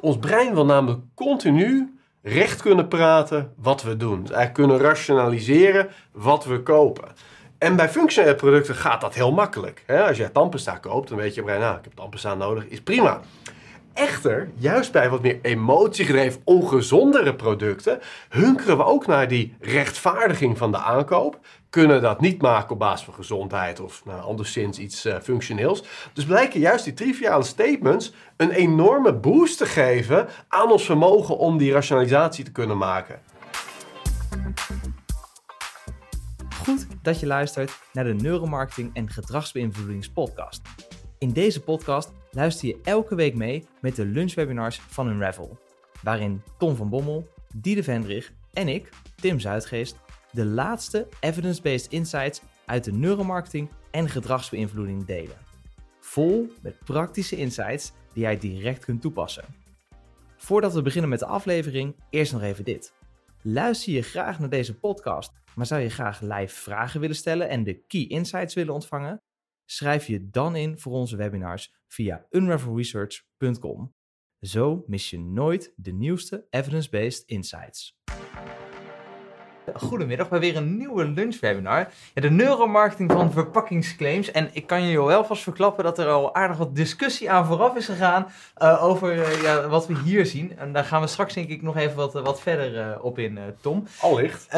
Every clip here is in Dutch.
Ons brein wil namelijk continu recht kunnen praten wat we doen. Dus kunnen rationaliseren wat we kopen. En bij functionele producten gaat dat heel makkelijk. Als je tandpasta koopt, dan weet je brein, nou, ik heb tandpasta nodig, is prima. Echter, juist bij wat meer emotiegedreven, ongezondere producten, hunkeren we ook naar die rechtvaardiging van de aankoop. Kunnen dat niet maken op basis van gezondheid of nou, anderszins iets uh, functioneels. Dus blijken juist die triviale statements een enorme boost te geven aan ons vermogen om die rationalisatie te kunnen maken. Goed dat je luistert naar de Neuromarketing en Gedragsbeïnvloedingspodcast. In deze podcast luister je elke week mee met de lunchwebinars van Unravel, waarin Tom van Bommel, Diede Vendrig en ik, Tim Zuidgeest, de laatste evidence-based insights uit de neuromarketing en gedragsbeïnvloeding delen. Vol met praktische insights die jij direct kunt toepassen. Voordat we beginnen met de aflevering, eerst nog even dit. Luister je graag naar deze podcast, maar zou je graag live vragen willen stellen en de key insights willen ontvangen? Schrijf je dan in voor onze webinars via unravelresearch.com. Zo mis je nooit de nieuwste evidence-based insights. Goedemiddag bij weer een nieuwe lunchwebinar. Ja, de neuromarketing van verpakkingsclaims. En ik kan je wel vast verklappen dat er al aardig wat discussie aan vooraf is gegaan uh, over uh, ja, wat we hier zien. En daar gaan we straks denk ik nog even wat, wat verder op in, Tom. Allicht.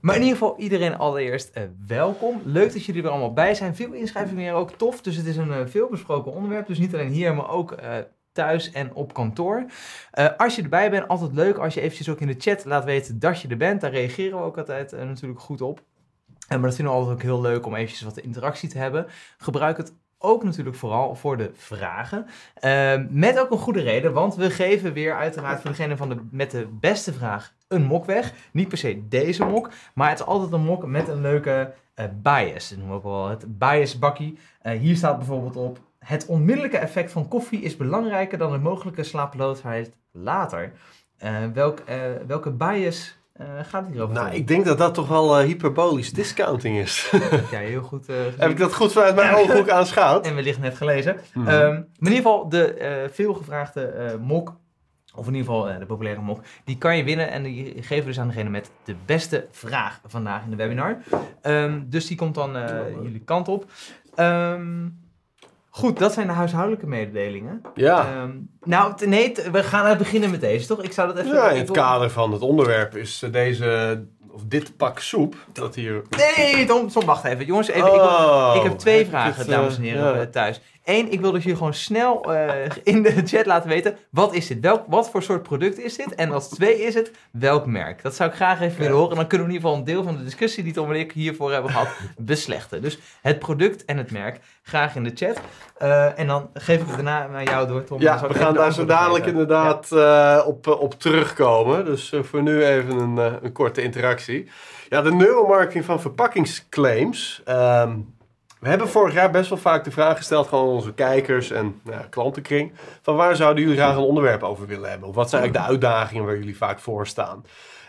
maar in ieder geval iedereen allereerst welkom. Leuk dat jullie er allemaal bij zijn. Veel inschrijvingen ook tof. Dus het is een veelbesproken onderwerp. Dus niet alleen hier, maar ook thuis en op kantoor. Uh, als je erbij bent, altijd leuk als je eventjes ook in de chat laat weten dat je er bent. Daar reageren we ook altijd uh, natuurlijk goed op. Uh, maar dat vinden we altijd ook heel leuk om eventjes wat interactie te hebben. Gebruik het ook natuurlijk vooral voor de vragen. met ook een goede reden, want we geven weer uiteraard voor degene van de, met de beste vraag een mok weg. Niet per se deze mok, maar het is altijd een mok met een leuke bias. Dat noemen we ook wel het bias bakkie. hier staat bijvoorbeeld op het onmiddellijke effect van koffie is belangrijker dan de mogelijke slapeloosheid later. Uh, welk, uh, welke bias uh, gaat het hierover? Nou, ik denk dat dat toch wel hyperbolisch discounting is. ja, heel goed. Heb ik dat goed vanuit mijn ooghoek aanschouwd? en wellicht net gelezen. Mm -hmm. um, in ieder geval, de veelgevraagde mok, of in ieder geval de populaire mok, die kan je winnen. En die geven we dus aan degene met de beste vraag vandaag in de webinar. Um, dus die komt dan jullie kant op. Um, Goed, dat zijn de huishoudelijke mededelingen. Ja. Um, nou, nee, we gaan beginnen met deze, toch? Ik zou dat even... Ja, in het kader van het onderwerp is deze, of dit pak soep, dat hier... Nee, Tom, Tom wacht even. Jongens, even, oh, ik, ik, heb twee vragen, het, dames en heren, ja. thuis. Eén, ik wil dus hier gewoon snel uh, in de chat laten weten, wat is dit? Welk, wat voor soort product is dit? En als twee is het, welk merk? Dat zou ik graag even willen horen. En dan kunnen we in ieder geval een deel van de discussie die Tom en ik hiervoor hebben gehad, beslechten. Dus het product en het merk, graag in de chat. Uh, en dan geef ik het daarna naar jou door, Tom. Ja, we gaan daar zo dadelijk geven. inderdaad ja. uh, op, op terugkomen. Dus voor nu even een, een korte interactie. Ja, de neuromarketing van verpakkingsclaims... Um, we hebben vorig jaar best wel vaak de vraag gesteld aan onze kijkers en nou, klantenkring. Van waar zouden jullie graag een onderwerp over willen hebben? Of wat zijn eigenlijk de uitdagingen waar jullie vaak voor staan?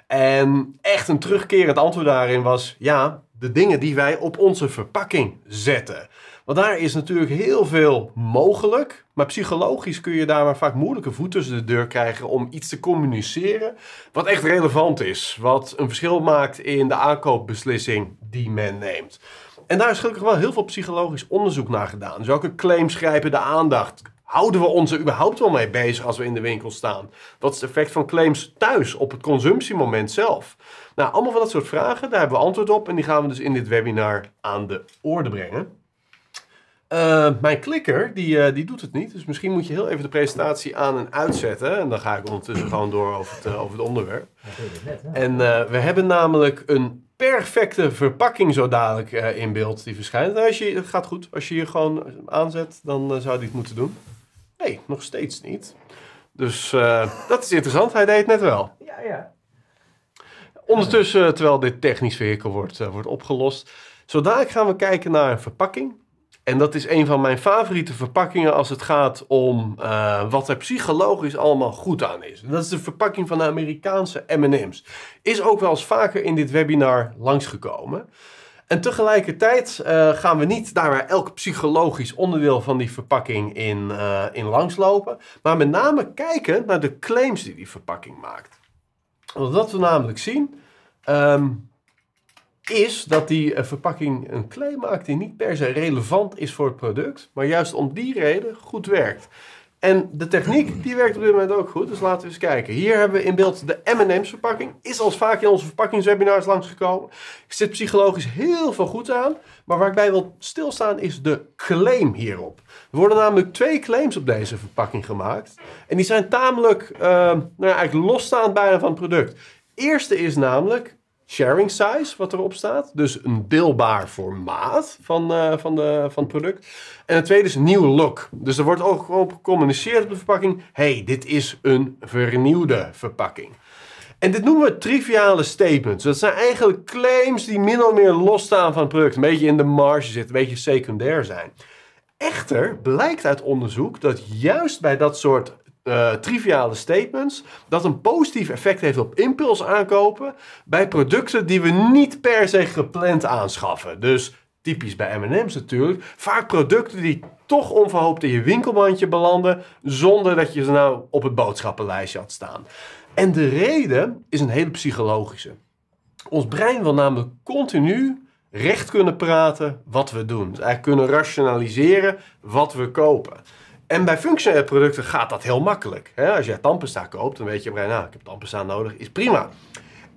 En echt een terugkerend antwoord daarin was: ja, de dingen die wij op onze verpakking zetten. Want daar is natuurlijk heel veel mogelijk. Maar psychologisch kun je daar maar vaak moeilijke voet tussen de deur krijgen om iets te communiceren. Wat echt relevant is. Wat een verschil maakt in de aankoopbeslissing die men neemt. En daar is gelukkig wel heel veel psychologisch onderzoek naar gedaan. Dus welke claims grijpen de aandacht? Houden we ons er überhaupt wel mee bezig als we in de winkel staan? Wat is het effect van claims thuis op het consumptiemoment zelf? Nou, allemaal van dat soort vragen, daar hebben we antwoord op. En die gaan we dus in dit webinar aan de orde brengen. Uh, mijn klikker, die, uh, die doet het niet. Dus misschien moet je heel even de presentatie aan en uitzetten. En dan ga ik ondertussen gewoon door over het, uh, over het onderwerp. En we hebben namelijk een perfecte verpakking zo dadelijk uh, in beeld die verschijnt. Nou, als je, het gaat goed. Als je hier gewoon aanzet, dan uh, zou die het moeten doen. Nee, nog steeds niet. Dus uh, dat is interessant. Hij deed het net wel. Ja, ja. Ondertussen, terwijl dit technisch vehikel wordt, wordt opgelost. Zo dadelijk gaan we kijken naar een verpakking. En dat is een van mijn favoriete verpakkingen als het gaat om uh, wat er psychologisch allemaal goed aan is. dat is de verpakking van de Amerikaanse M&M's. Is ook wel eens vaker in dit webinar langsgekomen. En tegelijkertijd uh, gaan we niet daar waar elk psychologisch onderdeel van die verpakking in, uh, in langslopen, maar met name kijken naar de claims die die verpakking maakt. Wat we namelijk zien, um, is dat die uh, verpakking een claim maakt die niet per se relevant is voor het product, maar juist om die reden goed werkt. En de techniek, die werkt op dit moment ook goed. Dus laten we eens kijken. Hier hebben we in beeld de M&M's verpakking. Is als vaak in onze verpakkingswebinars langsgekomen. Zit psychologisch heel veel goed aan. Maar waar ik bij wil stilstaan is de claim hierop. Er worden namelijk twee claims op deze verpakking gemaakt. En die zijn tamelijk, uh, nou ja, eigenlijk losstaand bijna van het product. Eerste is namelijk sharing size, wat erop staat. Dus een deelbaar formaat van, uh, van, de, van het product. En het tweede is een nieuwe look. Dus er wordt ook gewoon gecommuniceerd op de verpakking. hey, dit is een vernieuwde verpakking. En dit noemen we triviale statements. Dat zijn eigenlijk claims die min of meer losstaan van het product. Een beetje in de marge zitten, een beetje secundair zijn. Echter blijkt uit onderzoek dat juist bij dat soort uh, triviale statements, dat een positief effect heeft op impuls aankopen bij producten die we niet per se gepland aanschaffen. Dus typisch bij M&M's natuurlijk, vaak producten die toch onverhoopt in je winkelmandje belanden zonder dat je ze nou op het boodschappenlijstje had staan. En de reden is een hele psychologische. Ons brein wil namelijk continu recht kunnen praten wat we doen. Dus kunnen rationaliseren wat we kopen. En bij functionele producten gaat dat heel makkelijk. Als je tandpasta koopt, dan weet je, nou, ik heb tandpasta nodig, is prima.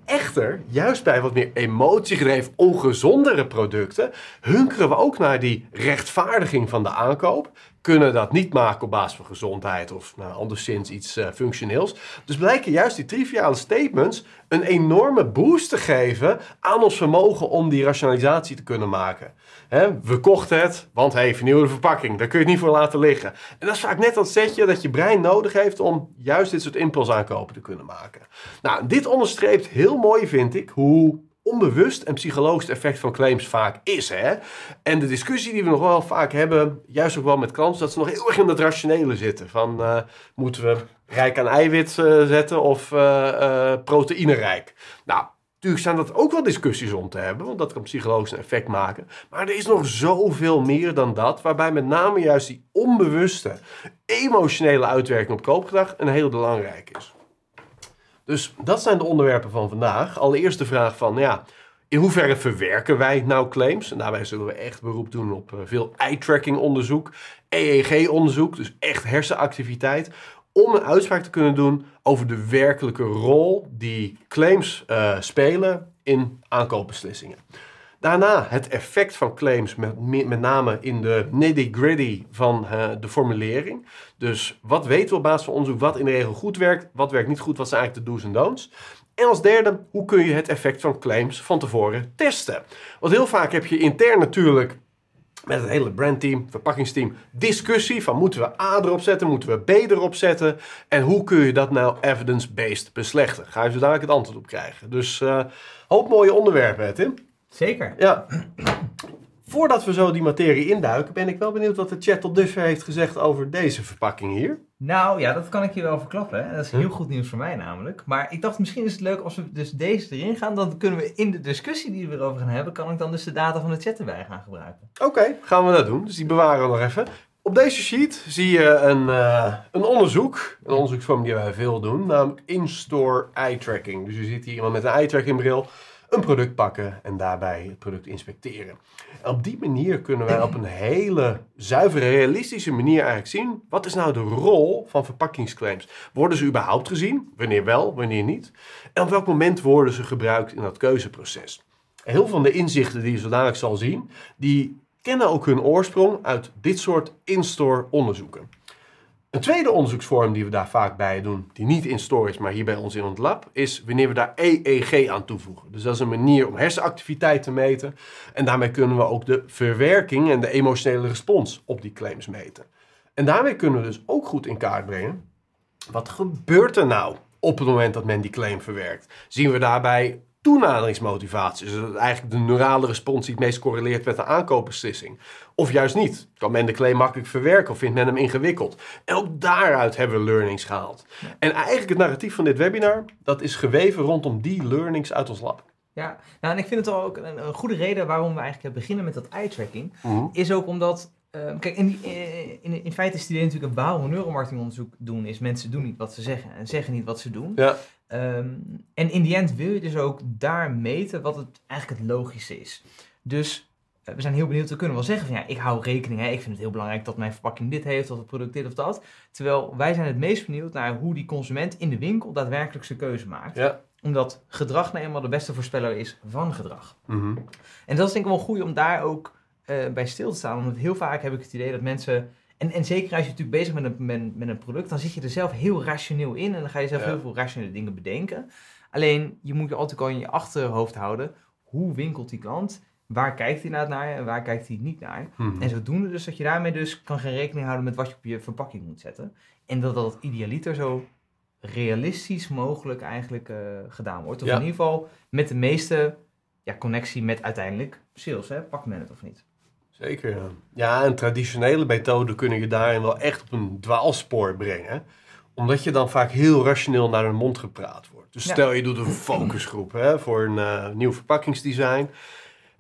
Echter, juist bij wat meer emotiegedreven, ongezondere producten, hunkeren we ook naar die rechtvaardiging van de aankoop. Kunnen dat niet maken op basis van gezondheid of nou, anderszins iets uh, functioneels. Dus blijken juist die triviale statements een enorme boost te geven aan ons vermogen om die rationalisatie te kunnen maken. we kochten het, want hey, vernieuwde verpakking, daar kun je het niet voor laten liggen. En dat is vaak net dat setje dat je brein nodig heeft om juist dit soort impulsaankopen te kunnen maken. Nou, dit onderstreept heel mooi, vind ik, hoe onbewust en psychologisch effect van claims vaak is. Hè? En de discussie die we nog wel vaak hebben, juist ook wel met klanten, dat ze nog heel erg in dat rationele zitten. Van uh, moeten we rijk aan eiwit uh, zetten of uh, proteïnerijk? Nou, Natuurlijk zijn dat ook wel discussies om te hebben, want dat kan psychologisch een effect maken. Maar er is nog zoveel meer dan dat, waarbij met name juist die onbewuste, emotionele uitwerking op koopgedrag een heel belangrijk is. Dus dat zijn de onderwerpen van vandaag. Allereerst de vraag van, ja, in hoeverre verwerken wij nou claims? En daarbij zullen we echt beroep doen op eh, veel eye-tracking onderzoek, EEG onderzoek, dus echt hersenactiviteit, om een uitspraak te kunnen doen over de werkelijke rol die claims uh, spelen in aankoopbeslissingen. Daarna het effect van claims, met, met name in de nitty-gritty van uh, de formulering. Dus wat weten we op basis van onderzoek, wat in de regel goed werkt, wat werkt niet goed, wat zijn eigenlijk de do's en don'ts. En als derde, hoe kun je het effect van claims van tevoren testen? Want heel vaak heb je intern natuurlijk met het hele brandteam, verpakkingsteam, discussie van moeten we A erop zetten, moeten we B erop zetten en hoe kun je dat nou evidence-based beslechten? Ga je zo dadelijk het antwoord op krijgen. Dus uh, hoop mooie onderwerpen, Tim. Zeker. Ja. Voordat we zo die materie induiken, ben ik wel benieuwd wat de chat tot dusver heeft gezegd over deze verpakking hier. Nou ja, dat kan ik je wel verklappen. Dat is heel goed nieuws voor mij namelijk. Maar ik dacht misschien is het leuk als we dus deze erin gaan. Dan kunnen we in de discussie die we erover gaan hebben, kan ik dan dus de data van de chat erbij gaan gebruiken. Oké, gaan we dat doen. Dus die bewaren we nog even. Op deze sheet zie je een, uh, een onderzoek, een onderzoeksvorm die wij veel doen, namelijk in-store eye tracking. Dus je ziet hier iemand met een eye tracking bril een product pakken en daarbij het product inspecteren. En op die manier kunnen wij op een hele zuivere, realistische manier eigenlijk zien... wat is nou de rol van verpakkingsclaims? Worden ze überhaupt gezien? Wanneer wel, wanneer niet? En op welk moment worden ze gebruikt in dat keuzeproces? heel veel van de inzichten die je zo dadelijk zal zien... die kennen ook hun oorsprong uit dit soort in-store onderzoeken. Een tweede onderzoeksvorm die we daar vaak bij doen, die niet in store is, maar hier bij ons in het lab, is wanneer we daar EEG aan toevoegen. Dus dat is een manier om hersenactiviteit te meten. En daarmee kunnen we ook de verwerking en de emotionele respons op die claims meten. En daarmee kunnen we dus ook goed in kaart brengen, wat gebeurt er nou op het moment dat men die claim verwerkt? Zien we daarbij toenaderingsmotivatie. Dus dat eigenlijk de neurale respons die het meest correleert met een aankoopbeslissing. Of juist niet. Kan men de claim makkelijk verwerken of vindt men hem ingewikkeld? En ook daaruit hebben we learnings gehaald. En eigenlijk het narratief van dit webinar, dat is geweven rondom die learnings uit ons lab. Ja, nou en ik vind het ook een, een goede reden waarom we eigenlijk beginnen met dat eye-tracking. Mhm. Is ook omdat, ehm, kijk, in, die, eh, in, in feite is het idee natuurlijk een waarom neuromarketingonderzoek doen, is mensen doen niet wat ze zeggen en zeggen niet wat ze doen. Ja. Ehm, en in die end wil je dus ook daar meten wat het eigenlijk het logische is. Dus eh, we zijn heel benieuwd, we kunnen wel zeggen van ja, ik hou rekening, hè, ik vind het heel belangrijk dat mijn verpakking dit heeft, of het product dit of dat. Terwijl wij zijn het meest benieuwd naar hoe die consument in de winkel daadwerkelijk zijn keuze maakt. Ja. Omdat gedrag nou eenmaal de beste voorspeller is van gedrag. Mhm. En dat is denk ik wel goed om daar ook eh, bij stil te staan. Omdat heel vaak heb ik het idee dat mensen... En, en zeker als je natuurlijk bezig bent met een, met, met een product, dan zit je er zelf heel rationeel in. En dan ga je zelf Ja. heel veel rationele dingen bedenken. Alleen, je moet je altijd al in je achterhoofd houden. Hoe winkelt die klant? Waar kijkt hij nou naar en waar kijkt hij niet naar? Mhm. En zodoende dus dat je daarmee dus kan gaan rekening houden met wat je op je verpakking moet zetten. En dat dat idealiter zo realistisch mogelijk eigenlijk eh, gedaan wordt. Of Ja. in ieder geval met de meeste ja, connectie met uiteindelijk sales. Hè? Pakt men het of niet? Zeker, ja. Ja, en traditionele methoden kunnen je daarin wel echt op een dwaalspoor brengen. Omdat je dan vaak heel rationeel naar hun mond gepraat wordt. Dus Ja. stel je doet een focusgroep hè, voor een eh, nieuw verpakkingsdesign.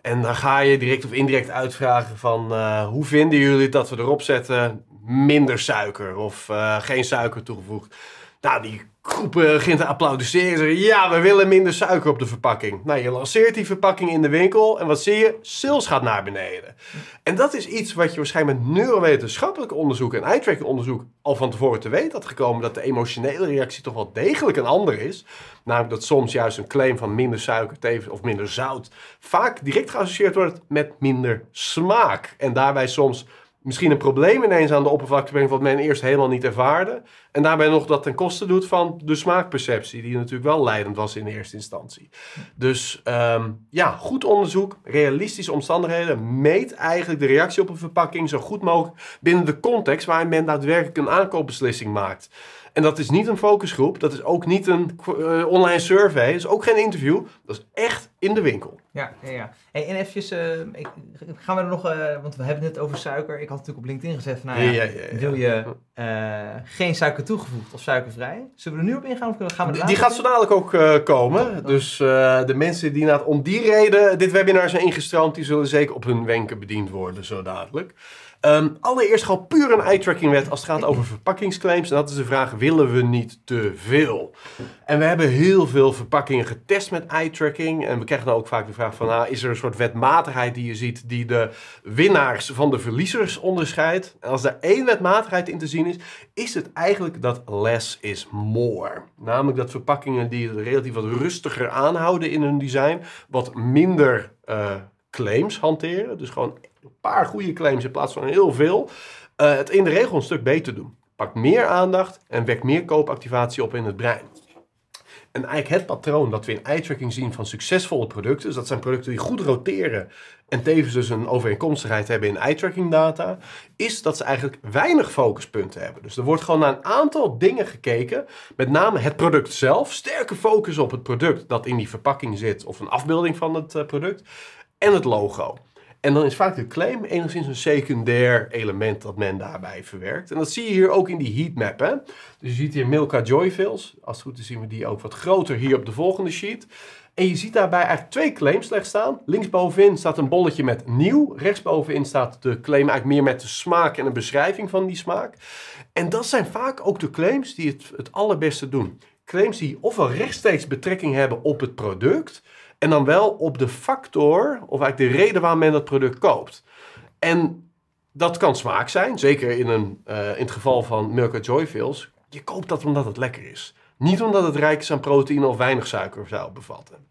En dan ga je direct of indirect uitvragen van eh, hoe vinden jullie dat we erop zetten minder suiker of eh, geen suiker toegevoegd. Nou, die groep eh, begint te applaudisseren. Zeggen, Ja, we willen minder suiker op de verpakking. Nou, je lanceert die verpakking in de winkel en wat zie je? Sales gaat naar beneden. En dat is iets wat je waarschijnlijk met neurowetenschappelijk onderzoek en eye-tracking onderzoek al van tevoren te weten had gekomen. Dat de emotionele reactie toch wel degelijk een ander is. Namelijk dat soms juist een claim van minder suiker of minder zout vaak direct geassocieerd wordt met minder smaak. En daarbij soms misschien een probleem ineens aan de oppervlakte brengt wat men eerst helemaal niet ervaarde. En daarbij nog dat ten koste doet van de smaakperceptie, die natuurlijk wel leidend was in eerste instantie. Dus ehm, ja, goed onderzoek, realistische omstandigheden, meet eigenlijk de reactie op een verpakking zo goed mogelijk binnen de context waarin men daadwerkelijk een aankoopbeslissing maakt. En dat is niet een focusgroep, dat is ook niet een eh, online survey, dat is ook geen interview, dat is echt in de winkel. Ja, ja, ja. Hey, en eventjes, eh, ik, gaan we er nog, eh, want we hebben het net over suiker. Ik had natuurlijk op LinkedIn gezet van, nou ja, Ja, ja, wil je geen suiker toegevoegd of suikervrij? Zullen we er nu op ingaan of gaan we Die, die gaat zo dadelijk ook komen. Dus eh, de mensen die nou, om die reden dit webinar zijn ingestroomd, die zullen zeker op hun wenken bediend worden zo dadelijk. Ehm, allereerst gewoon puur een eye-tracking wet als het gaat over verpakkingsclaims. En dat is de vraag, willen we niet te veel? En we hebben heel veel verpakkingen getest met eye-tracking. En we krijgen ook vaak de vraag van, nou, is er een soort wetmatigheid die je ziet die de winnaars van de verliezers onderscheidt? En als daar één wetmatigheid in te zien is, is het eigenlijk dat less is more. Namelijk dat verpakkingen die het relatief wat rustiger aanhouden in hun design, wat minder eh, claims hanteren. Dus gewoon een paar goede claims in plaats van heel veel. eh, het in de regel een stuk beter doen. Pakt meer aandacht en wekt meer koopactivatie op in het brein. En eigenlijk het patroon dat we in eye-tracking zien van succesvolle producten, dus dat zijn producten die goed roteren en tevens dus een overeenkomstigheid hebben in eye-tracking data, is dat ze eigenlijk weinig focuspunten hebben. Dus er wordt gewoon naar een aantal dingen gekeken, met name het product zelf, sterke focus op het product dat in die verpakking zit of een afbeelding van het eh, product en het logo. En dan is vaak de claim enigszins een secundair element dat men daarbij verwerkt. En dat zie je hier ook in die heatmap. Hè? Dus je ziet hier Milka Joyfills. Als het goed is zien we die ook wat groter hier op de volgende sheet. En je ziet daarbij eigenlijk twee claims slechts staan. Linksbovenin staat een bolletje met nieuw. Rechtsbovenin staat de claim eigenlijk meer met de smaak en een beschrijving van die smaak. En dat zijn vaak ook de claims die het, het allerbeste doen. Claims die ofwel rechtstreeks betrekking hebben op het product... En dan wel op de factor, of eigenlijk de reden waarom men dat product koopt. En dat kan smaak zijn, zeker in, een, eh, in het geval van Milka Joyfills. Je koopt dat omdat het lekker is. Niet omdat het rijk is aan proteïne of weinig suiker zou bevatten.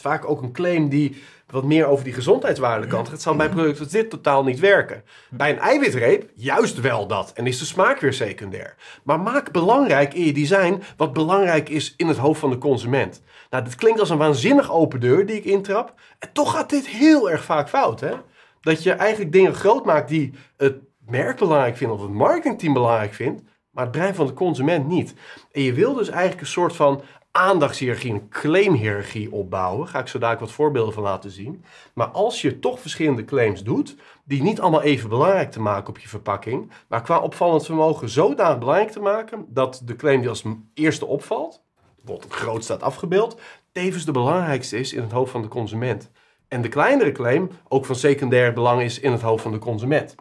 Vaak ook een claim die wat meer over die gezondheidswaarde kant gaat. Het zal bij producten als dit totaal niet werken. Bij een eiwitreep juist wel dat. En is de smaak weer secundair. Maar maak belangrijk in je design wat belangrijk is in het hoofd van de consument. Nou, dit klinkt als een waanzinnig open deur die ik intrap. En toch gaat dit heel erg vaak fout, hè? Dat je eigenlijk dingen groot maakt die het merk belangrijk vindt of het marketingteam belangrijk vindt, maar het brein van de consument niet. En je wil dus eigenlijk een soort van aandachtshierarchie, een claimhierarchie opbouwen. Ga ik zo dadelijk wat voorbeelden van laten zien. Maar als je toch verschillende claims doet, die niet allemaal even belangrijk te maken op je verpakking, maar qua opvallend vermogen zodanig belangrijk te maken dat de claim die als eerste opvalt, bijvoorbeeld groot staat afgebeeld, tevens de belangrijkste is in het hoofd van de consument. En de kleinere claim ook van secundair belang is in het hoofd van de consument.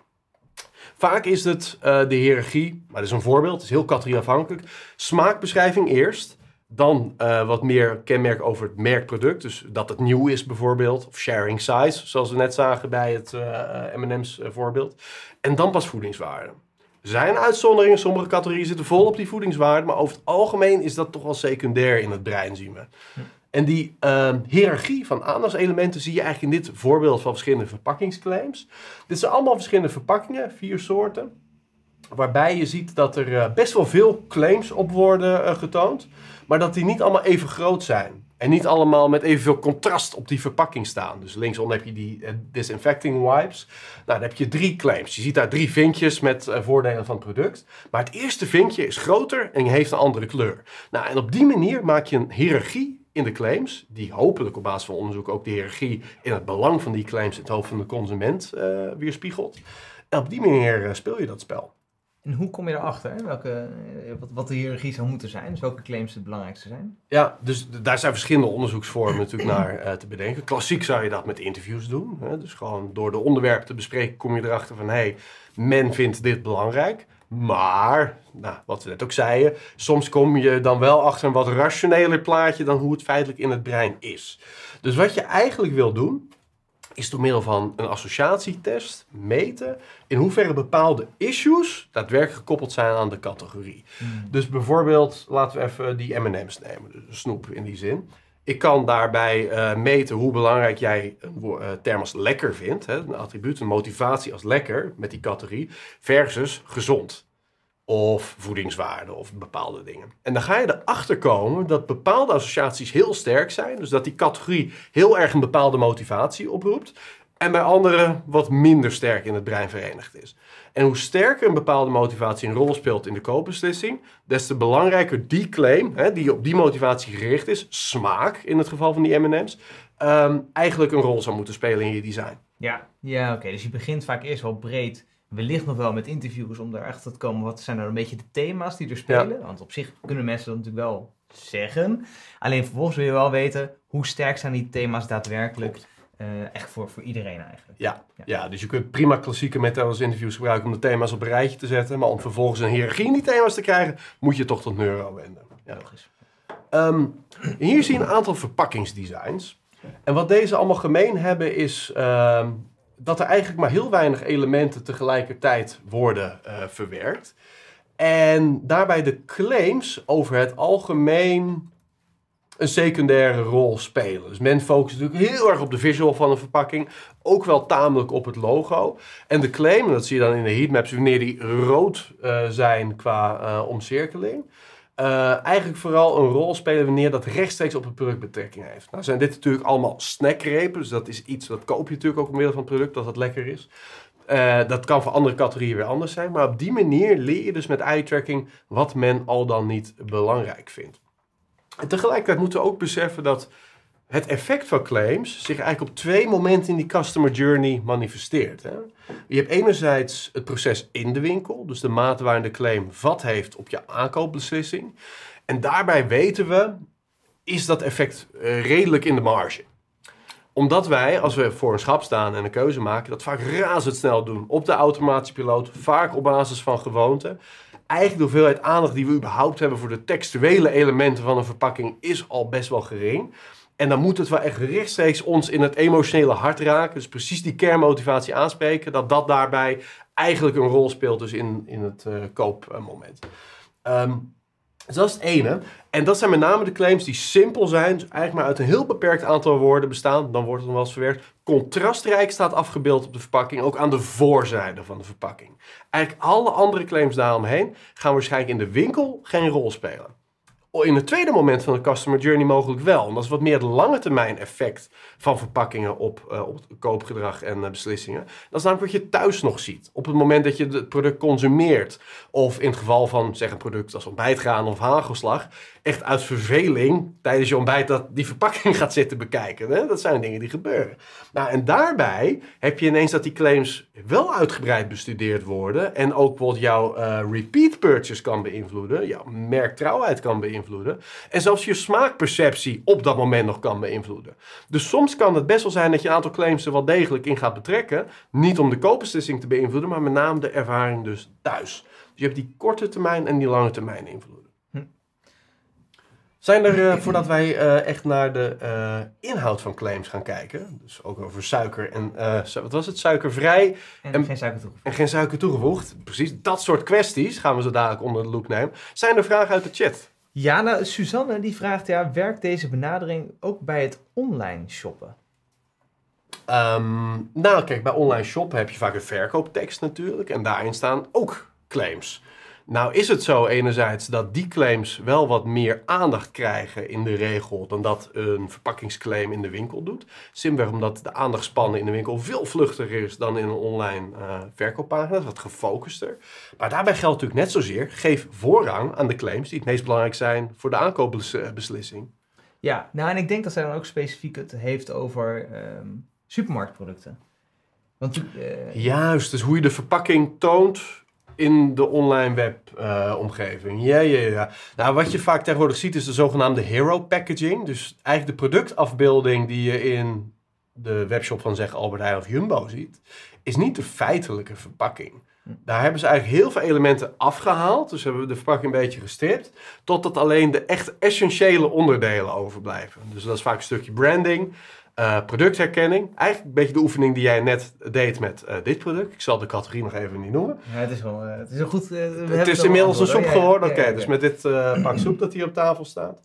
Vaak is het uh, de hiërarchie, maar dat is een voorbeeld, het is heel categorieafhankelijk. Smaakbeschrijving eerst, dan uh, wat meer kenmerk over het merkproduct. Dus dat het nieuw is bijvoorbeeld. Of sharing size, zoals we net zagen bij het uh, M&M's voorbeeld. En dan pas voedingswaarde. Er zijn uitzonderingen, sommige categorieën zitten vol op die voedingswaarde. Maar over het algemeen is dat toch wel secundair in het brein, zien we. Hm. En die uh, hiërarchie van aandachtselementen zie je eigenlijk in dit voorbeeld van verschillende verpakkingsclaims. Dit zijn allemaal verschillende verpakkingen, vier soorten. Waarbij je ziet dat er uh, best wel veel claims op worden uh, getoond. Maar dat die niet allemaal even groot zijn. En niet allemaal met evenveel contrast op die verpakking staan. Dus linksom heb je die uh, disinfecting wipes. Nou, dan heb je drie claims. Je ziet daar drie vinkjes met voordelen van het product. Maar het eerste vinkje is groter en heeft een andere kleur. Nou, en op die manier maak je een hiërarchie in de claims, die hopelijk op basis van onderzoek ook de hiërarchie in het belang van die claims in het hoofd van de consument uh, weerspiegelt. En op die manier speel je dat spel. En hoe kom je erachter? Welke, eh, wat, wat de hiërarchie zou moeten zijn? Dus welke claims het belangrijkste zijn? Ja, dus daar zijn verschillende onderzoeksvormen natuurlijk naar uh, te bedenken. Klassiek zou je dat met interviews doen. Hè? Dus gewoon door de onderwerpen te bespreken kom je erachter van... hé, hey, men vindt dit belangrijk. Maar, nou, wat we net ook zeiden, soms kom je dan wel achter een wat rationeler plaatje dan hoe het feitelijk in het brein is. Dus wat je eigenlijk wil doen, is door middel van een associatietest meten in hoeverre bepaalde issues daadwerkelijk gekoppeld zijn aan de categorie. Hmm. Dus bijvoorbeeld, laten we even die M&M's nemen, dus snoep in die zin. Ik kan daarbij uh, meten hoe belangrijk jij een uh, term als lekker vindt, hè, een attribuut, een motivatie als lekker met die categorie, versus gezond of voedingswaarde of bepaalde dingen. En dan ga je erachter komen dat bepaalde associaties heel sterk zijn, dus dat die categorie heel erg een bepaalde motivatie oproept, en bij andere wat minder sterk in het brein verenigd is. En hoe sterker een bepaalde motivatie een rol speelt in de koopbeslissing, des te belangrijker die claim, hè, die op die motivatie gericht is, smaak in het geval van die M&M's, um, eigenlijk een rol zou moeten spelen in je design. Ja, ja oké. Dus je begint vaak eerst wel breed, wellicht nog wel met interviews om erachter te komen wat zijn nou een beetje de thema's die er spelen. Want op zich kunnen mensen dat natuurlijk wel zeggen. Alleen vervolgens wil je wel weten hoe sterk zijn die thema's daadwerkelijk. Uh, echt voor, voor iedereen eigenlijk. Ja, ja. ja, dus je kunt prima klassieke methodes interviews gebruiken om de thema's op een rijtje te zetten. Maar om vervolgens een hiërarchie in die thema's te krijgen, moet je toch tot neuro wenden. Ja. Logisch. Um, hier zie je een aantal verpakkingsdesigns. En wat deze allemaal gemeen hebben is um, dat er eigenlijk maar heel weinig elementen tegelijkertijd worden uh, verwerkt. En daarbij de claims over het algemeen een secundaire rol spelen. Dus men focust natuurlijk heel erg op de visual van een verpakking. Ook wel tamelijk op het logo. En de claim, dat zie je dan in de heatmaps, wanneer die rood uh, zijn qua uh, omcirkeling. Uh, eigenlijk vooral een rol spelen wanneer dat rechtstreeks op het product betrekking heeft. Nou zijn dit natuurlijk allemaal snackrepen, dus dat is iets dat koop je natuurlijk ook omwille van het product, dat het lekker is. Dat kan voor andere categorieën weer anders zijn, maar op die manier leer je dus met eye tracking wat men al dan niet belangrijk vindt. Tegelijkertijd moeten we ook beseffen dat het effect van claims zich eigenlijk op twee momenten in die customer journey manifesteert. Hè? Je hebt enerzijds het proces in de winkel, dus de mate waarin de claim vat heeft op je aankoopbeslissing. En daarbij weten we, is dat effect uh, redelijk in de marge. Omdat wij, als we voor een schap staan en een keuze maken, dat vaak razendsnel doen. Op de automatische piloot, vaak op basis van gewoonte eigenlijk de hoeveelheid aandacht die we überhaupt hebben voor de textuele elementen van een verpakking is al best wel gering. En dan moet het wel echt rechtstreeks ons in het emotionele hart raken. Dus precies die kernmotivatie aanspreken. Dat dat daarbij eigenlijk een rol speelt dus in, in het uh, koopmoment. Um, dus dat is het ene. En dat zijn met name de claims die simpel zijn. Dus eigenlijk maar uit een heel beperkt aantal woorden bestaan. Dan wordt het nog wel eens verwerkt. Contrastrijk staat afgebeeld op de verpakking. Ook aan de voorzijde van de verpakking. Eigenlijk alle andere claims daaromheen gaan waarschijnlijk in de winkel geen rol spelen in het tweede moment van de customer journey mogelijk wel. En dat is wat meer het lange termijn effect van verpakkingen op, uh, op koopgedrag en uh, beslissingen. Dat is namelijk wat je thuis nog ziet. Op het moment dat je het product consumeert. Of in het geval van zeg een product als ontbijtgraan of hagelslag. Echt uit verveling tijdens je ontbijt dat die verpakking gaat zitten bekijken. Hè? Dat zijn dingen die gebeuren. Nou, en daarbij heb je ineens dat die claims wel uitgebreid bestudeerd worden. En ook wat jouw uh, repeat purchase kan beïnvloeden. Jouw merktrouwheid kan beïnvloeden. En zelfs je smaakperceptie op dat moment nog kan beïnvloeden. Dus soms kan het best wel zijn dat je een aantal claims er wel degelijk in gaat betrekken. Niet om de koopbeslissing te beïnvloeden, maar met name de ervaring dus thuis. Dus je hebt die korte termijn en die lange termijn invloeden. Zijn er, uh, voordat wij uh, echt naar de uh, inhoud van claims gaan kijken, dus ook over suiker en, wat was het, suikervrij en, en, geen suiker toegevoegd. En geen suiker toegevoegd, precies, dat soort kwesties gaan we zo dadelijk onder de loep nemen. Zijn er vragen uit de chat? Ja, nou, Suzanne die vraagt, ja, werkt deze benadering ook bij het online shoppen? Um, nou, kijk, bij online shoppen heb je vaak een verkooptekst natuurlijk en daarin staan ook claims. Nou is het zo enerzijds dat die claims wel wat meer aandacht krijgen in de regel dan dat een verpakkingsclaim in de winkel doet. Simpelweg omdat de aandachtspannen in de winkel veel vluchtiger is dan in een online uh, verkooppagina, wat gefocuster. Maar daarbij geldt natuurlijk net zozeer, geef voorrang aan de claims die het meest belangrijk zijn voor de aankoopbeslissing. Ja, nou en ik denk dat zij dan ook specifiek het heeft over um, supermarktproducten. Want, uh... Juist, dus hoe je de verpakking toont in de online webomgeving. ja, ja, ja. Nou, wat je vaak tegenwoordig ziet is de zogenaamde hero packaging. Dus eigenlijk de productafbeelding die je in de webshop van zeg Albert Heijn of Jumbo ziet, is niet de feitelijke verpakking. Daar hebben ze eigenlijk heel veel elementen afgehaald. Dus hebben we de verpakking een beetje gestript. Totdat alleen de echt essentiële onderdelen overblijven. Dus dat is vaak een stukje branding. Uh, productherkenning. Eigenlijk een beetje de oefening die jij net deed met uh, dit product. Ik zal de categorie nog even niet noemen. Ja, het is wel uh, het is een goed... het is inmiddels een soep geworden. Oké, okay, dus met dit pak soep dat hier op tafel staat.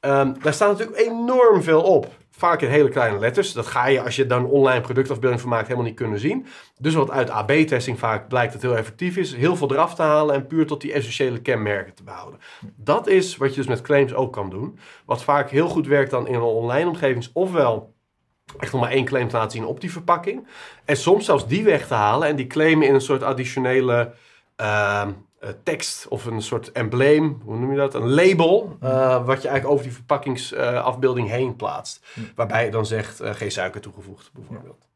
Um, daar staat natuurlijk enorm veel op. Vaak in hele kleine letters. Dat ga je, als je dan online productafbeelding van maakt, helemaal niet kunnen zien. Dus wat uit AB-testing vaak blijkt dat heel effectief is. Heel veel eraf te halen en puur tot die essentiële kenmerken te behouden. Dat is wat je dus met claims ook kan doen. Wat vaak heel goed werkt dan in een online omgeving. Ofwel echt nog maar één claim te laten zien op die verpakking. En soms zelfs die weg te halen en die claimen in een soort additionele uh, tekst of een soort embleem, hoe noem je dat? Een label, uh, wat je eigenlijk over die verpakkingsafbeelding heen plaatst. Waarbij je dan zegt uh, geen suiker toegevoegd, bijvoorbeeld.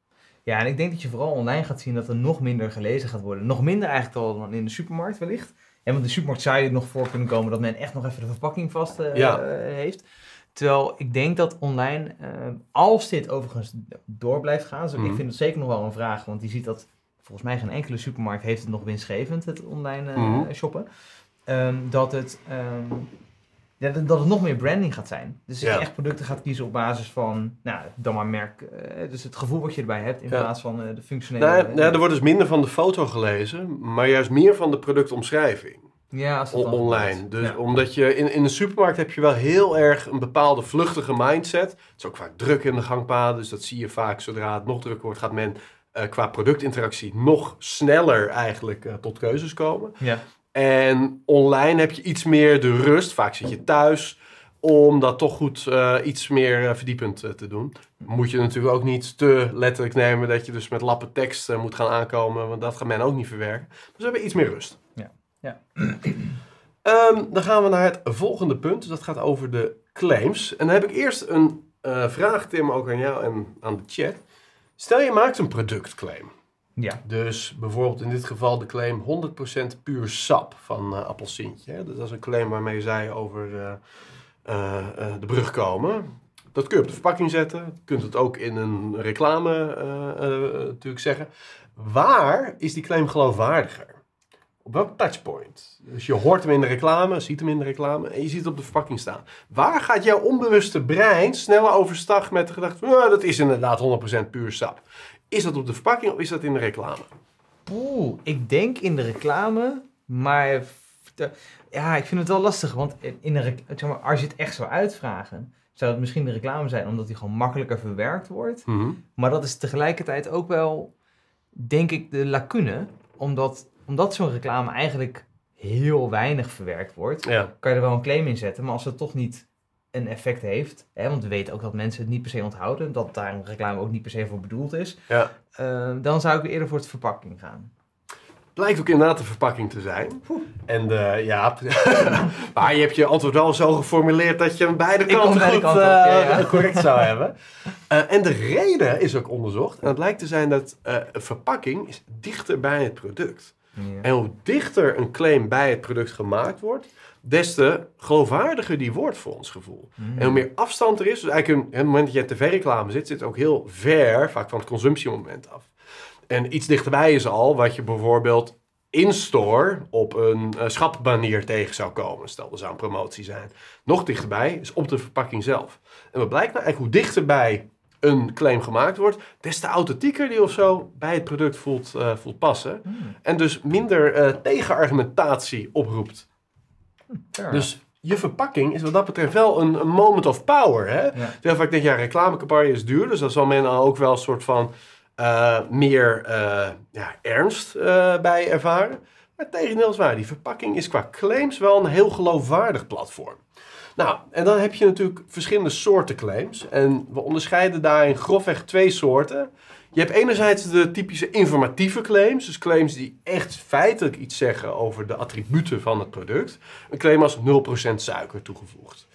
Ja, en ik denk dat je vooral online gaat zien dat er nog minder gelezen gaat worden. Nog minder eigenlijk al dan in de supermarkt wellicht. En want de supermarkt zou je nog voor kunnen komen dat men echt nog even de verpakking vast ja. heeft. Terwijl ik denk dat online, uh, als dit overigens door blijft gaan, dus ik mhm. vind het zeker nog wel een vraag, want je ziet dat volgens mij geen enkele supermarkt heeft het nog winstgevend, het online uh, shoppen. Um, dat, het, um, ja, dat het nog meer branding gaat zijn. Dus dat je echt producten gaat kiezen op basis van, nou, dan maar merk, uh, dus het gevoel wat je erbij hebt in plaats van de functionele... Nou, nou, er wordt dus minder van de foto gelezen, maar juist meer van de productomschrijving. Ja, online. Dus omdat je in, in de supermarkt heb je wel heel erg een bepaalde vluchtige mindset. Het is ook vaak druk in de gangpaden, dus dat zie je vaak zodra het nog drukker wordt, gaat men uh, qua productinteractie nog sneller eigenlijk uh, tot keuzes komen. Ja. En online heb je iets meer de rust, vaak zit je thuis, om dat toch goed uh, iets meer verdiepend te doen. Moet je natuurlijk ook niet te letterlijk nemen dat je dus met lappen tekst moet gaan aankomen, want dat gaat men ook niet verwerken. Dus we hebben iets meer rust. Ja. Um, dan gaan we naar het volgende punt. Dat gaat over de claims. En dan heb ik eerst een uh, vraag, Tim, ook aan jou en aan de chat. Stel je maakt een productclaim. Ja. Dus bijvoorbeeld in dit geval de claim 100% puur sap van uh, appelsientje. Dat is een claim waarmee zij over uh, de brug komen. Dat kun je op de verpakking zetten. Je kunt het ook in een reclame natuurlijk zeggen. Waar is die claim geloofwaardiger? Op welk touchpoint? Dus je hoort hem in de reclame, ziet hem in de reclame en je ziet het op de verpakking staan. Waar gaat jouw onbewuste brein sneller overstag met de gedachte dat is inderdaad 100% puur sap. Is dat op de verpakking of is dat in de reclame? Oeh, ik denk in de reclame, maar ja, ik vind het wel lastig, want in de, zeg maar, als je het echt zou uitvragen, zou het misschien de reclame zijn omdat die gewoon makkelijker verwerkt wordt. Mhm. Maar dat is tegelijkertijd ook wel, denk ik, de lacune, omdat omdat zo'n reclame eigenlijk heel weinig verwerkt wordt, ja. kan je er wel een claim in zetten. Maar als het toch niet een effect heeft, hè, want we weten ook dat mensen het niet per se onthouden, dat daar een reclame ook niet per se voor bedoeld is, ja. uh, dan zou ik eerder voor het verpakking gaan. Blijkt ook inderdaad de verpakking te zijn. En uh, ja, maar je hebt je antwoord wel zo geformuleerd dat je hem beide kanten goed kant uh, ja, ja. correct zou hebben. En de reden is ook onderzocht. En het lijkt te zijn dat verpakking is dichter bij het product. En hoe dichter een claim bij het product gemaakt wordt, des te geloofwaardiger die wordt voor ons gevoel. Mm. En hoe meer afstand er is, dus eigenlijk een, het moment dat je in tv-reclame zit, zit het ook heel ver, vaak van het consumptiemoment af. En iets dichterbij is al wat je bijvoorbeeld in-store op een uh, schapbanier tegen zou komen. Stel, er zou een promotie zijn. Nog dichterbij is op de verpakking zelf. En wat blijkt nou eigenlijk hoe dichterbij een claim gemaakt wordt, des te authentieker die of zo bij het product voelt, uh, voelt passen. Mm. En dus minder uh, tegenargumentatie oproept. Dus je verpakking is wat dat betreft wel een, een moment of power. Hè? Ja. Vaak denk je, ja, reclamecampagne is duur, dus daar zal men dan ook wel een soort van uh, meer ja, ernst bij ervaren. Maar tegendeel is waar, die verpakking is qua claims wel een heel geloofwaardig platform. Nou, en dan heb je natuurlijk verschillende soorten claims. En we onderscheiden daarin grofweg twee soorten. Je hebt enerzijds de typische informatieve claims. Dus claims die echt feitelijk iets zeggen over de attributen van het product. Een claim als 0% suiker toegevoegd.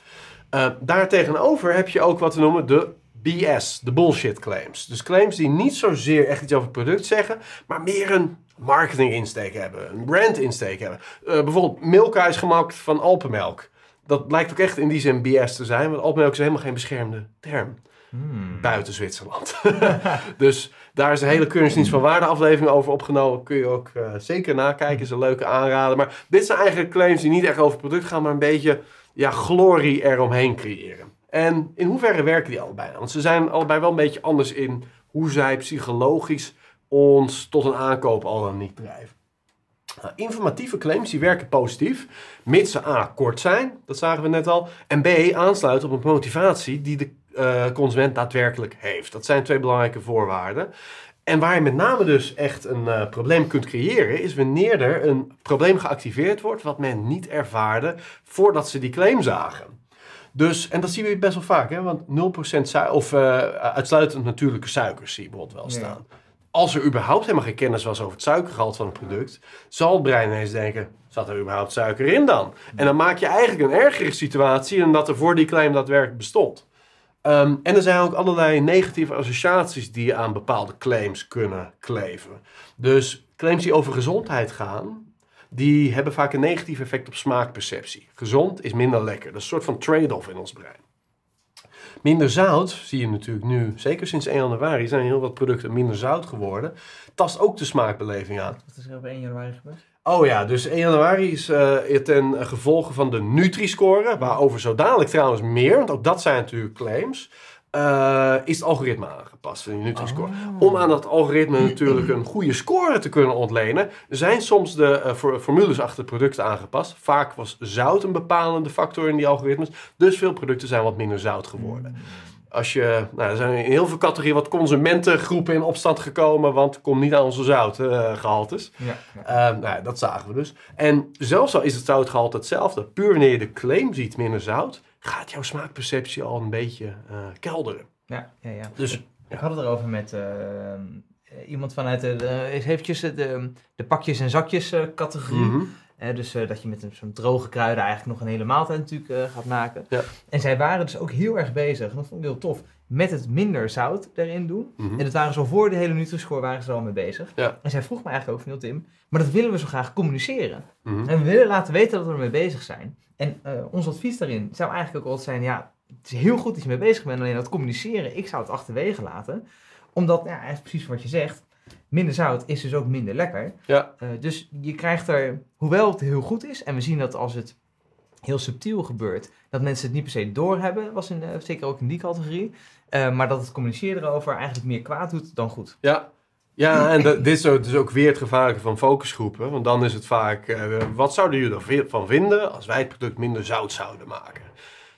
Uh, daartegenover heb je ook wat we noemen de BS, de bullshit claims. Dus claims die niet zozeer echt iets over het product zeggen, maar meer een marketing insteek hebben, een brand insteek hebben. Uh, bijvoorbeeld Milka is gemaakt van alpenmelk. Dat blijkt ook echt in die zin BS te zijn, want alpenmelk is helemaal geen beschermde term. Hmm. Buiten Zwitserland. dus daar is een hele Keuringsdienst van Waarde aflevering over opgenomen. Kun je ook uh, zeker nakijken, is een leuke aanrader. Maar dit zijn eigenlijk claims die niet echt over het product gaan, maar een beetje ja, glorie eromheen creëren. En in hoeverre werken die allebei? Want ze zijn allebei wel een beetje anders in hoe zij psychologisch ons tot een aankoop al dan niet drijven. Nou, informatieve claims die werken positief, mits ze A kort zijn, dat zagen we net al, en B aansluiten op een motivatie die de uh, consument daadwerkelijk heeft. Dat zijn twee belangrijke voorwaarden. En waar je met name dus echt een uh, probleem kunt creëren, is wanneer er een probleem geactiveerd wordt wat men niet ervaarde voordat ze die claim zagen. Dus, en dat zien we best wel vaak, hè? want 0% suiker, of uh, uitsluitend natuurlijke suikers zie je bijvoorbeeld wel staan. Ja. Als er überhaupt helemaal geen kennis was over het suikergehalte van het product, zal het brein ineens denken, zat er überhaupt suiker in dan? En dan maak je eigenlijk een ergere situatie dan dat er voor die claim daadwerkelijk bestond. Um, en er zijn ook allerlei negatieve associaties die je aan bepaalde claims kunnen kleven. Dus claims die over gezondheid gaan, die hebben vaak een negatief effect op smaakperceptie. Gezond is minder lekker. Dat is een soort van trade-off in ons brein. Minder zout, zie je natuurlijk nu, zeker sinds 1 januari zijn heel wat producten minder zout geworden. Tast ook de smaakbeleving aan. Wat is er op 1 januari gebeurd? Oh ja, dus 1 januari is uh, ten gevolge van de Nutri-score, waarover zo dadelijk trouwens meer, want ook dat zijn natuurlijk claims, uh, is het algoritme aangepast, Nutri-score. Oh. Om aan dat algoritme natuurlijk een goede score te kunnen ontlenen, zijn soms de uh, for formules achter producten aangepast. Vaak was zout een bepalende factor in die algoritmes, dus veel producten zijn wat minder zout geworden. Als je, nou, er zijn in heel veel categorieën wat consumentengroepen in opstand gekomen, want het komt niet aan onze zoutgehaltes. Ja, ja. Uh, nou, dat zagen we dus. En zelfs al is het zoutgehalte hetzelfde, puur wanneer je de claim ziet minder zout, gaat jouw smaakperceptie al een beetje uh, kelderen. ja, ja, ja. Dus Ik had het erover met uh, iemand vanuit de, de eventjes de, de pakjes en zakjes uh, categorie. mhm. Dus uh, dat je met zo'n droge kruiden eigenlijk nog een hele maaltijd natuurlijk uh, gaat maken. Ja. En zij waren dus ook heel erg bezig, en dat vond ik heel tof, met het minder zout erin doen. Mhm. En dat waren zo voor de hele Nutri-score waren ze al mee bezig. Ja. En zij vroeg me eigenlijk ook van, Tim, maar dat willen we zo graag communiceren. Mhm. En we willen laten weten dat we ermee bezig zijn. En uh, ons advies daarin zou eigenlijk ook altijd zijn, ja, het is heel goed dat je mee bezig bent, alleen dat communiceren, ik zou het achterwege laten. Omdat, ja, eigenlijk precies wat je zegt, minder zout is dus ook minder lekker. Ja. Uh, dus je krijgt er, hoewel het heel goed is, en we zien dat als het heel subtiel gebeurt, dat mensen het niet per se doorhebben, was in, uh, zeker ook in die categorie. Uh, maar dat het communiceren erover eigenlijk meer kwaad doet dan goed. Ja, ja en dat, dit is ook, dus ook weer het gevaarlijke van focusgroepen. Want dan is het vaak, uh, wat zouden jullie ervan vinden als wij het product minder zout zouden maken?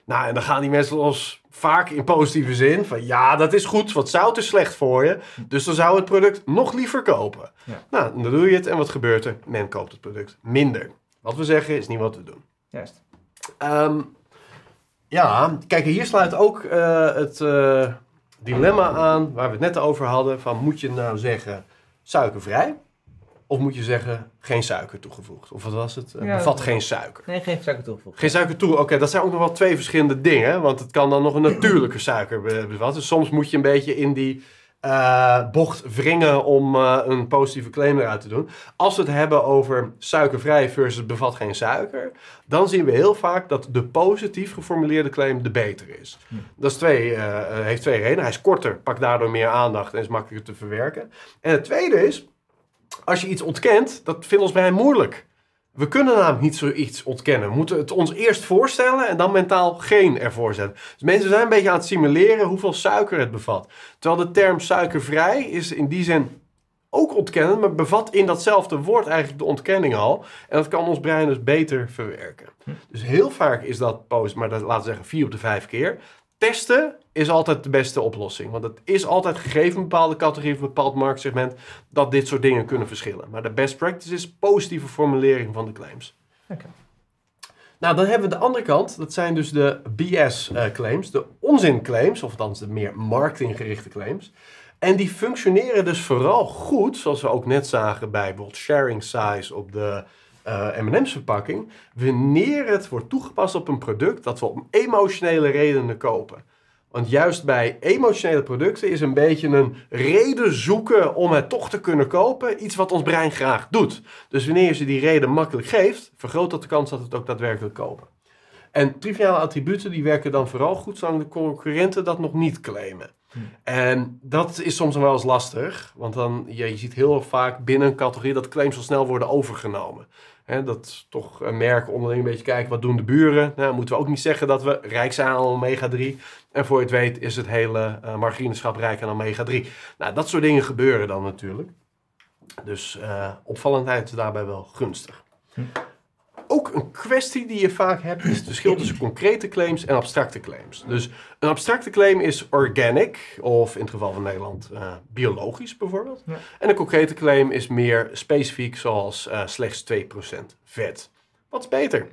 Nou, en dan gaan die mensen los vaak in positieve zin van ja, dat is goed, want zout is slecht voor je. Dus dan zou het product nog liever kopen. Ja. Nou, dan doe je het en wat gebeurt er? Men koopt het product minder. Wat we zeggen is niet wat we doen. Juist. Um, ja, kijk, hier sluit ook uh, het uh, dilemma aan waar we het net over hadden. Van moet je nou zeggen suikervrij? Of moet je zeggen geen suiker toegevoegd? Of wat was het? Ja, bevat geen suiker. Nee, geen suiker toegevoegd. Geen suiker toe. Oké, dat zijn ook nog wel twee verschillende dingen. Want het kan dan nog een natuurlijke suiker be- bevatten. Dus soms moet je een beetje in die eh, bocht wringen om eh, een positieve claim eruit te doen. Als we het hebben over suikervrij versus bevat geen suiker, dan zien we heel vaak dat de positief geformuleerde claim de beter is. Dat is twee, eh, heeft twee redenen. Hij is korter, pakt daardoor meer aandacht en is makkelijker te verwerken. En het tweede is, als je iets ontkent, dat vindt ons brein moeilijk. We kunnen namelijk niet zoiets ontkennen. We moeten het ons eerst voorstellen en dan mentaal geen ervoor zetten. Dus mensen zijn een beetje aan het simuleren hoeveel suiker het bevat. Terwijl de term suikervrij is in die zin ook ontkennen, maar bevat in datzelfde woord eigenlijk de ontkenning al. En dat kan ons brein dus beter verwerken. Hm. Dus heel vaak is dat post, maar dat, laten we zeggen vier op de vijf keer. Testen is altijd de beste oplossing. Want het is altijd gegeven een bepaalde categorie of een bepaald marktsegment dat dit soort dingen kunnen verschillen. Maar de best practice is positieve formulering van de claims. Oké. Nou, dan hebben we de andere kant. Dat zijn dus de BS-claims, de onzin-claims, of althans de meer marketinggerichte claims. En die functioneren dus vooral goed, zoals we ook net zagen bij bijvoorbeeld sharing size op de eh, M&M's verpakking, wanneer het wordt toegepast op een product dat we om emotionele redenen kopen. Want juist bij emotionele producten is een beetje een reden zoeken om het toch te kunnen kopen, iets wat ons brein graag doet. Dus wanneer je ze die reden makkelijk geeft, vergroot dat de kans dat we het ook daadwerkelijk kopen. En triviale attributen die werken dan vooral goed zolang de concurrenten dat nog niet claimen. Hm. En dat is soms wel eens lastig, want dan, je, je ziet heel vaak binnen een categorie dat claims al snel worden overgenomen. Hè, dat toch een merk onderling een beetje kijken, wat doen de buren? Nou, moeten we ook niet zeggen dat we rijk zijn aan omega-3. En voor je het weet is het hele uh, rijk aan omega-3. Nou, dat soort dingen gebeuren dan natuurlijk. Dus uh, opvallendheid daarbij wel gunstig. Hm. Ook een kwestie die je vaak hebt is het verschil tussen concrete claims en abstracte claims. Dus een abstracte claim is organic, of in het geval van Nederland uh, biologisch bijvoorbeeld. Ja. En een concrete claim is meer specifiek, zoals uh, slechts 2% vet. Wat is beter?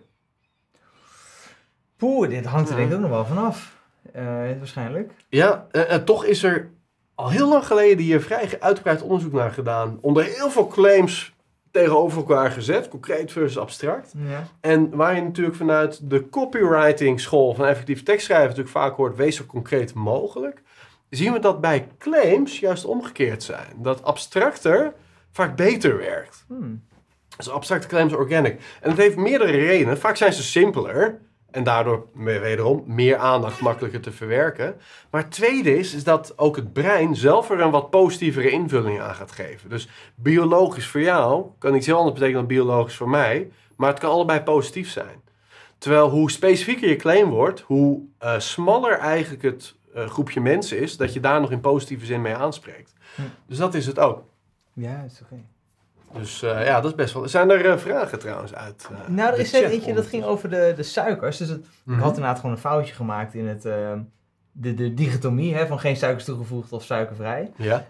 Poeh, dit hangt er denk ik ook nog wel vanaf. Uh, waarschijnlijk. Ja, uh, toch is er al heel lang geleden hier vrij uitgebreid onderzoek naar gedaan. Onder heel veel claims tegenover elkaar gezet, concreet versus abstract. Ja. En waar je natuurlijk vanuit de copywriting school van effectief tekstschrijven natuurlijk vaak hoort, wees zo concreet mogelijk. Zien we dat bij claims juist omgekeerd zijn. Dat abstracter vaak beter werkt. Hmm. Dus abstracte claims organic. En dat heeft meerdere redenen. Vaak zijn ze simpeler. En daardoor wederom meer aandacht makkelijker te verwerken. Maar het tweede is, is dat ook het brein zelf er een wat positievere invulling aan gaat geven. Dus biologisch voor jou kan iets heel anders betekenen dan biologisch voor mij. Maar het kan allebei positief zijn. Terwijl hoe specifieker je claim wordt, hoe uh, smaller eigenlijk het uh, groepje mensen is, dat je daar nog in positieve zin mee aanspreekt. Hm. Dus dat is het ook. Ja, is oké. Okay. Dus uh, ja, dat is best wel. Zijn er uh, vragen trouwens uit? Uh, nou, er is er eentje dat ging over de, de suikers. Dus het, mm Mhm. -hmm. ik had inderdaad gewoon een foutje gemaakt in het, uh, de, de dichotomie hè, van geen suikers toegevoegd of suikervrij. Ja.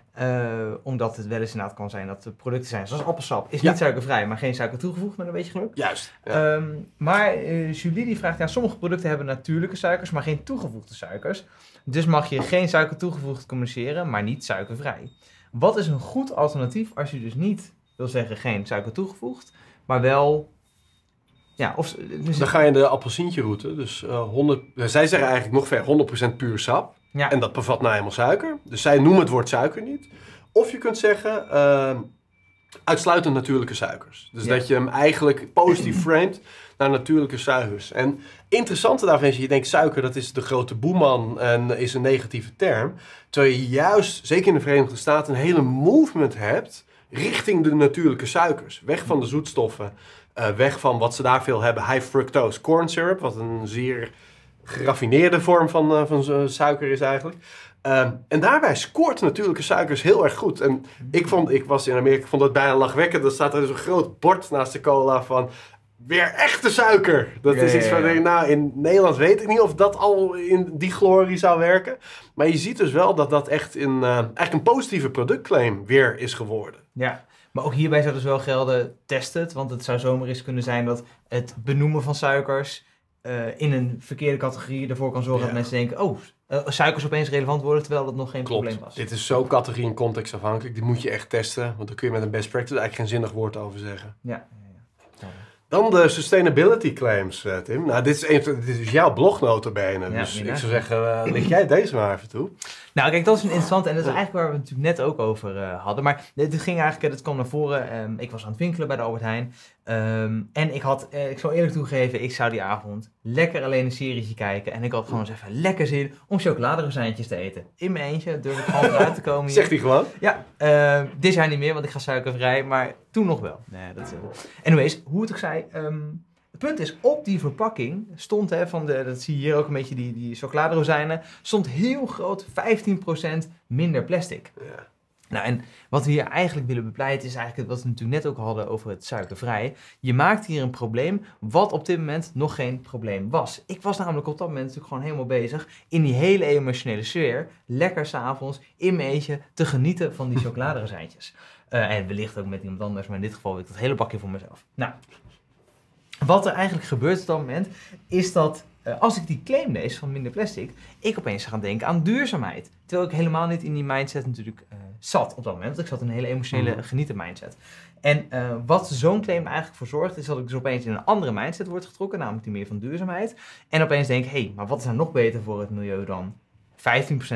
Omdat het wel eens inderdaad kan zijn dat er producten zijn, zoals appelsap, is Ja. niet suikervrij, maar geen suiker toegevoegd met een beetje geluk. Juist. Ja. Um, maar Julie die vraagt, ja, sommige producten hebben natuurlijke suikers, maar geen toegevoegde suikers. Dus mag je geen suiker toegevoegd communiceren, maar niet suikervrij. Wat is een goed alternatief als je dus niet wil zeggen geen suiker toegevoegd, maar wel. Ja, of, dus dan ga je de appelsientje route. Dus uh, 100, zij zeggen eigenlijk nog ver 100% puur sap. Ja. En dat bevat nou eenmaal suiker. Dus zij noemen het woord suiker niet. Of je kunt zeggen uh, uitsluitend natuurlijke suikers. Dus Ja. dat je hem eigenlijk positief framed naar natuurlijke suikers. En interessante daarvan is, je denkt suiker dat is de grote boeman en is een negatieve term. Terwijl je juist, zeker in de Verenigde Staten, een hele movement hebt richting de natuurlijke suikers. Weg van de zoetstoffen, uh, weg van wat ze daar veel hebben, high fructose corn syrup, wat een zeer geraffineerde vorm van, uh, van suiker is eigenlijk. Um, en daarbij scoort natuurlijke suikers heel erg goed. En ik, vond, ik was in Amerika, ik vond dat bijna lachwekkend. Er staat er dus een groot bord naast de cola van weer echte suiker. Dat Ja, is iets van, ja. nou, in Nederland weet ik niet of dat al in die glorie zou werken. Maar je ziet dus wel dat dat echt in, uh, eigenlijk een positieve productclaim weer is geworden. Ja, maar ook hierbij zou dus wel gelden, test het. Want het zou zomaar eens kunnen zijn dat het benoemen van suikers uh, in een verkeerde categorie ervoor kan zorgen Ja. dat mensen denken, oh, uh, suikers opeens relevant worden, terwijl dat nog geen Klopt. probleem was. Dit is zo categorie en context afhankelijk. Die moet je echt testen. Want daar kun je met een best practice eigenlijk geen zinnig woord over zeggen. Ja. Dan de sustainability claims, uh, Tim. Nou, dit is, een, dit is jouw blognota Ja, dus ik zou zeggen, uh, leg jij deze maar even toe. Nou, kijk, dat is een interessant en dat is eigenlijk waar we het natuurlijk net ook over uh, hadden. Maar dit, ging eigenlijk, het kwam naar voren. Um, ik was aan het winkelen bij de Albert Heijn. Um, en ik had, uh, ik zal eerlijk toegeven, ik zou die avond lekker alleen een serietje kijken. En ik had gewoon eens even lekker zin om chocoladerozijntjes te eten. In mijn eentje, durf ik gewoon eruit te komen hier. Zegt hij gewoon? Ja, uh, dit jaar niet meer, want ik ga suikervrij. Maar toen nog wel. Nee, dat, anyways, hoe het ook zij... Um, het punt is, op die verpakking stond, hè, van de, dat zie je hier ook een beetje, die, die chocoladerozijnen, stond heel groot 15% minder plastic. Ja. Nou, en wat we hier eigenlijk willen bepleiten is eigenlijk wat we natuurlijk net ook hadden over het suikervrij. Je maakt hier een probleem wat op dit moment nog geen probleem was. Ik was namelijk op dat moment natuurlijk gewoon helemaal bezig in die hele emotionele sfeer, lekker s'avonds in mijn eentje te genieten van die chocoladerozijntjes. Uh, en wellicht ook met iemand anders, maar in dit geval wil ik dat hele bakje voor mezelf. Nou, wat er eigenlijk gebeurt op dat moment, is dat als ik die claim lees van minder plastic, ik opeens ga denken aan duurzaamheid. Terwijl ik helemaal niet in die mindset natuurlijk uh, zat op dat moment. Want ik zat in een hele emotionele genieten mindset. En uh, wat zo'n claim eigenlijk voor zorgt, is dat ik dus opeens in een andere mindset word getrokken, namelijk die meer van duurzaamheid. En opeens denk, hé, hey, maar wat is nou nog beter voor het milieu dan 15%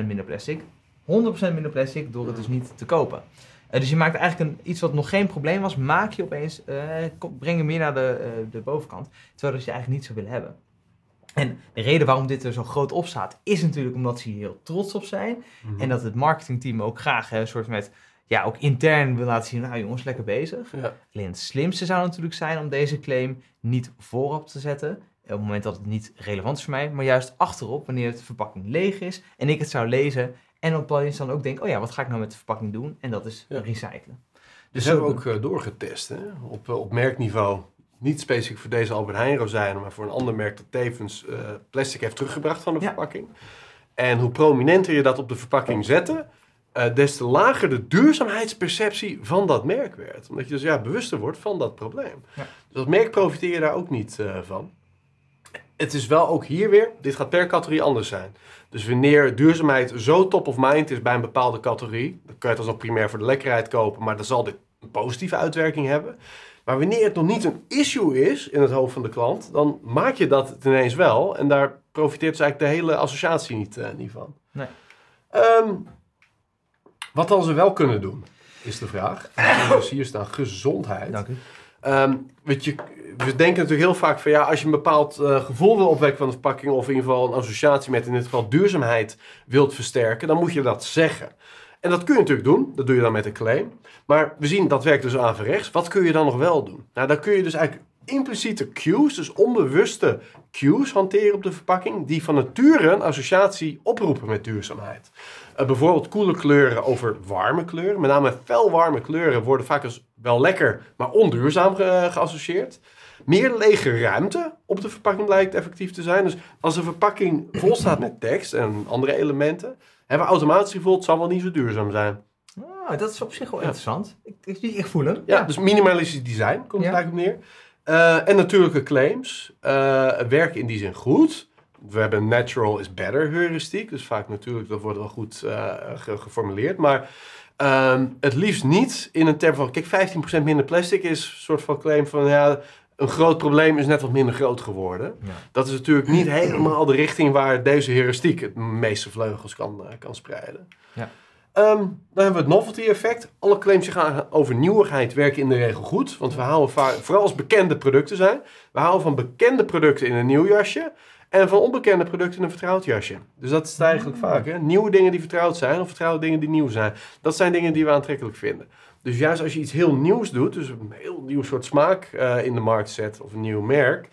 minder plastic, 100% minder plastic door het dus niet te kopen. Uh, dus je maakt eigenlijk een, iets wat nog geen probleem was, maak je opeens, breng je meer naar de, de bovenkant. Terwijl dat je eigenlijk niet zou willen hebben. En de reden waarom dit er zo groot op staat, is natuurlijk omdat ze hier heel trots op zijn. Mhm. En dat het marketingteam ook graag een soort met, ja, ook intern wil laten zien, nou jongens, lekker bezig. Ja. Alleen het slimste zou natuurlijk zijn om deze claim niet voorop te zetten. Op het moment dat het niet relevant is voor mij, maar juist achterop, wanneer de verpakking leeg is en ik het zou lezen en op dat dan ook denk, oh ja, wat ga ik nou met de verpakking doen? En dat is Ja. recyclen. Dus hebben we ook uh, doorgetest hè? Op, uh, op merkniveau. Niet specifiek voor deze Albert Heijn rozijnen, maar voor een ander merk dat tevens uh, plastic heeft teruggebracht van de Ja. verpakking. En hoe prominenter je dat op de verpakking zette, uh, des te lager de duurzaamheidsperceptie van dat merk werd. Omdat je dus ja, bewuster wordt van dat probleem. Ja. Dus als merk profiteer je daar ook niet uh, van. Het is wel ook hier weer, dit gaat per categorie anders zijn. Dus wanneer duurzaamheid zo top of mind is bij een bepaalde categorie, dan kan je het alsnog primair voor de lekkerheid kopen, maar dan zal dit een positieve uitwerking hebben. Maar wanneer het nog niet een issue is in het hoofd van de klant, dan maak je dat ineens wel. En daar profiteert dus eigenlijk de hele associatie niet, uh, niet van. Nee. Um, wat dan ze wel kunnen doen, is de vraag. Dus hier staan gezondheid. Dank u. Um, weet je, we denken natuurlijk heel vaak van ja, als je een bepaald uh, gevoel wil opwekken van de verpakking, of in ieder geval een associatie met in dit geval duurzaamheid wilt versterken, dan moet je dat zeggen. En dat kun je natuurlijk doen, dat doe je dan met een claim. Maar we zien dat werkt dus averechts. Wat kun je dan nog wel doen? Nou, dan kun je dus eigenlijk impliciete cues, dus onbewuste cues hanteren op de verpakking, die van nature een associatie oproepen met duurzaamheid. Uh, bijvoorbeeld koele kleuren over warme kleuren. Met name felwarme kleuren worden vaak als wel lekker, maar onduurzaam ge geassocieerd. Meer lege ruimte op de verpakking blijkt effectief te zijn. Dus als een verpakking vol staat met tekst en andere elementen, hebben we automatisch gevoeld, het zal wel niet zo duurzaam zijn. Ah, dat is op zich wel interessant. Ik, ik, ik voel hem. Ja, dus minimalistisch design komt het eigenlijk op neer. Uh, en natuurlijke claims uh, werken in die zin goed. We hebben natural is better heuristiek. Dus vaak natuurlijk, dat wordt wel goed ge geformuleerd. Maar um, het liefst niet in een term van... Kijk, 15% minder plastic is een soort van claim van... Ja, een groot probleem is net wat minder groot geworden. Ja. Dat is natuurlijk niet helemaal de richting waar deze heuristiek het meeste vleugels kan, uh, kan spreiden. Ja. Um, dan hebben we het novelty effect. Alle claims die gaan over nieuwigheid werken in de regel goed. Want we houden vooral als bekende producten zijn, we houden van bekende producten in een nieuw jasje. En van onbekende producten in een vertrouwd jasje. Dus dat is het eigenlijk vaak. Hè? Nieuwe dingen die vertrouwd zijn of vertrouwde dingen die nieuw zijn. Dat zijn dingen die we aantrekkelijk vinden. Dus juist als je iets heel nieuws doet, dus een heel nieuw soort smaak uh, in de markt zet of een nieuw merk,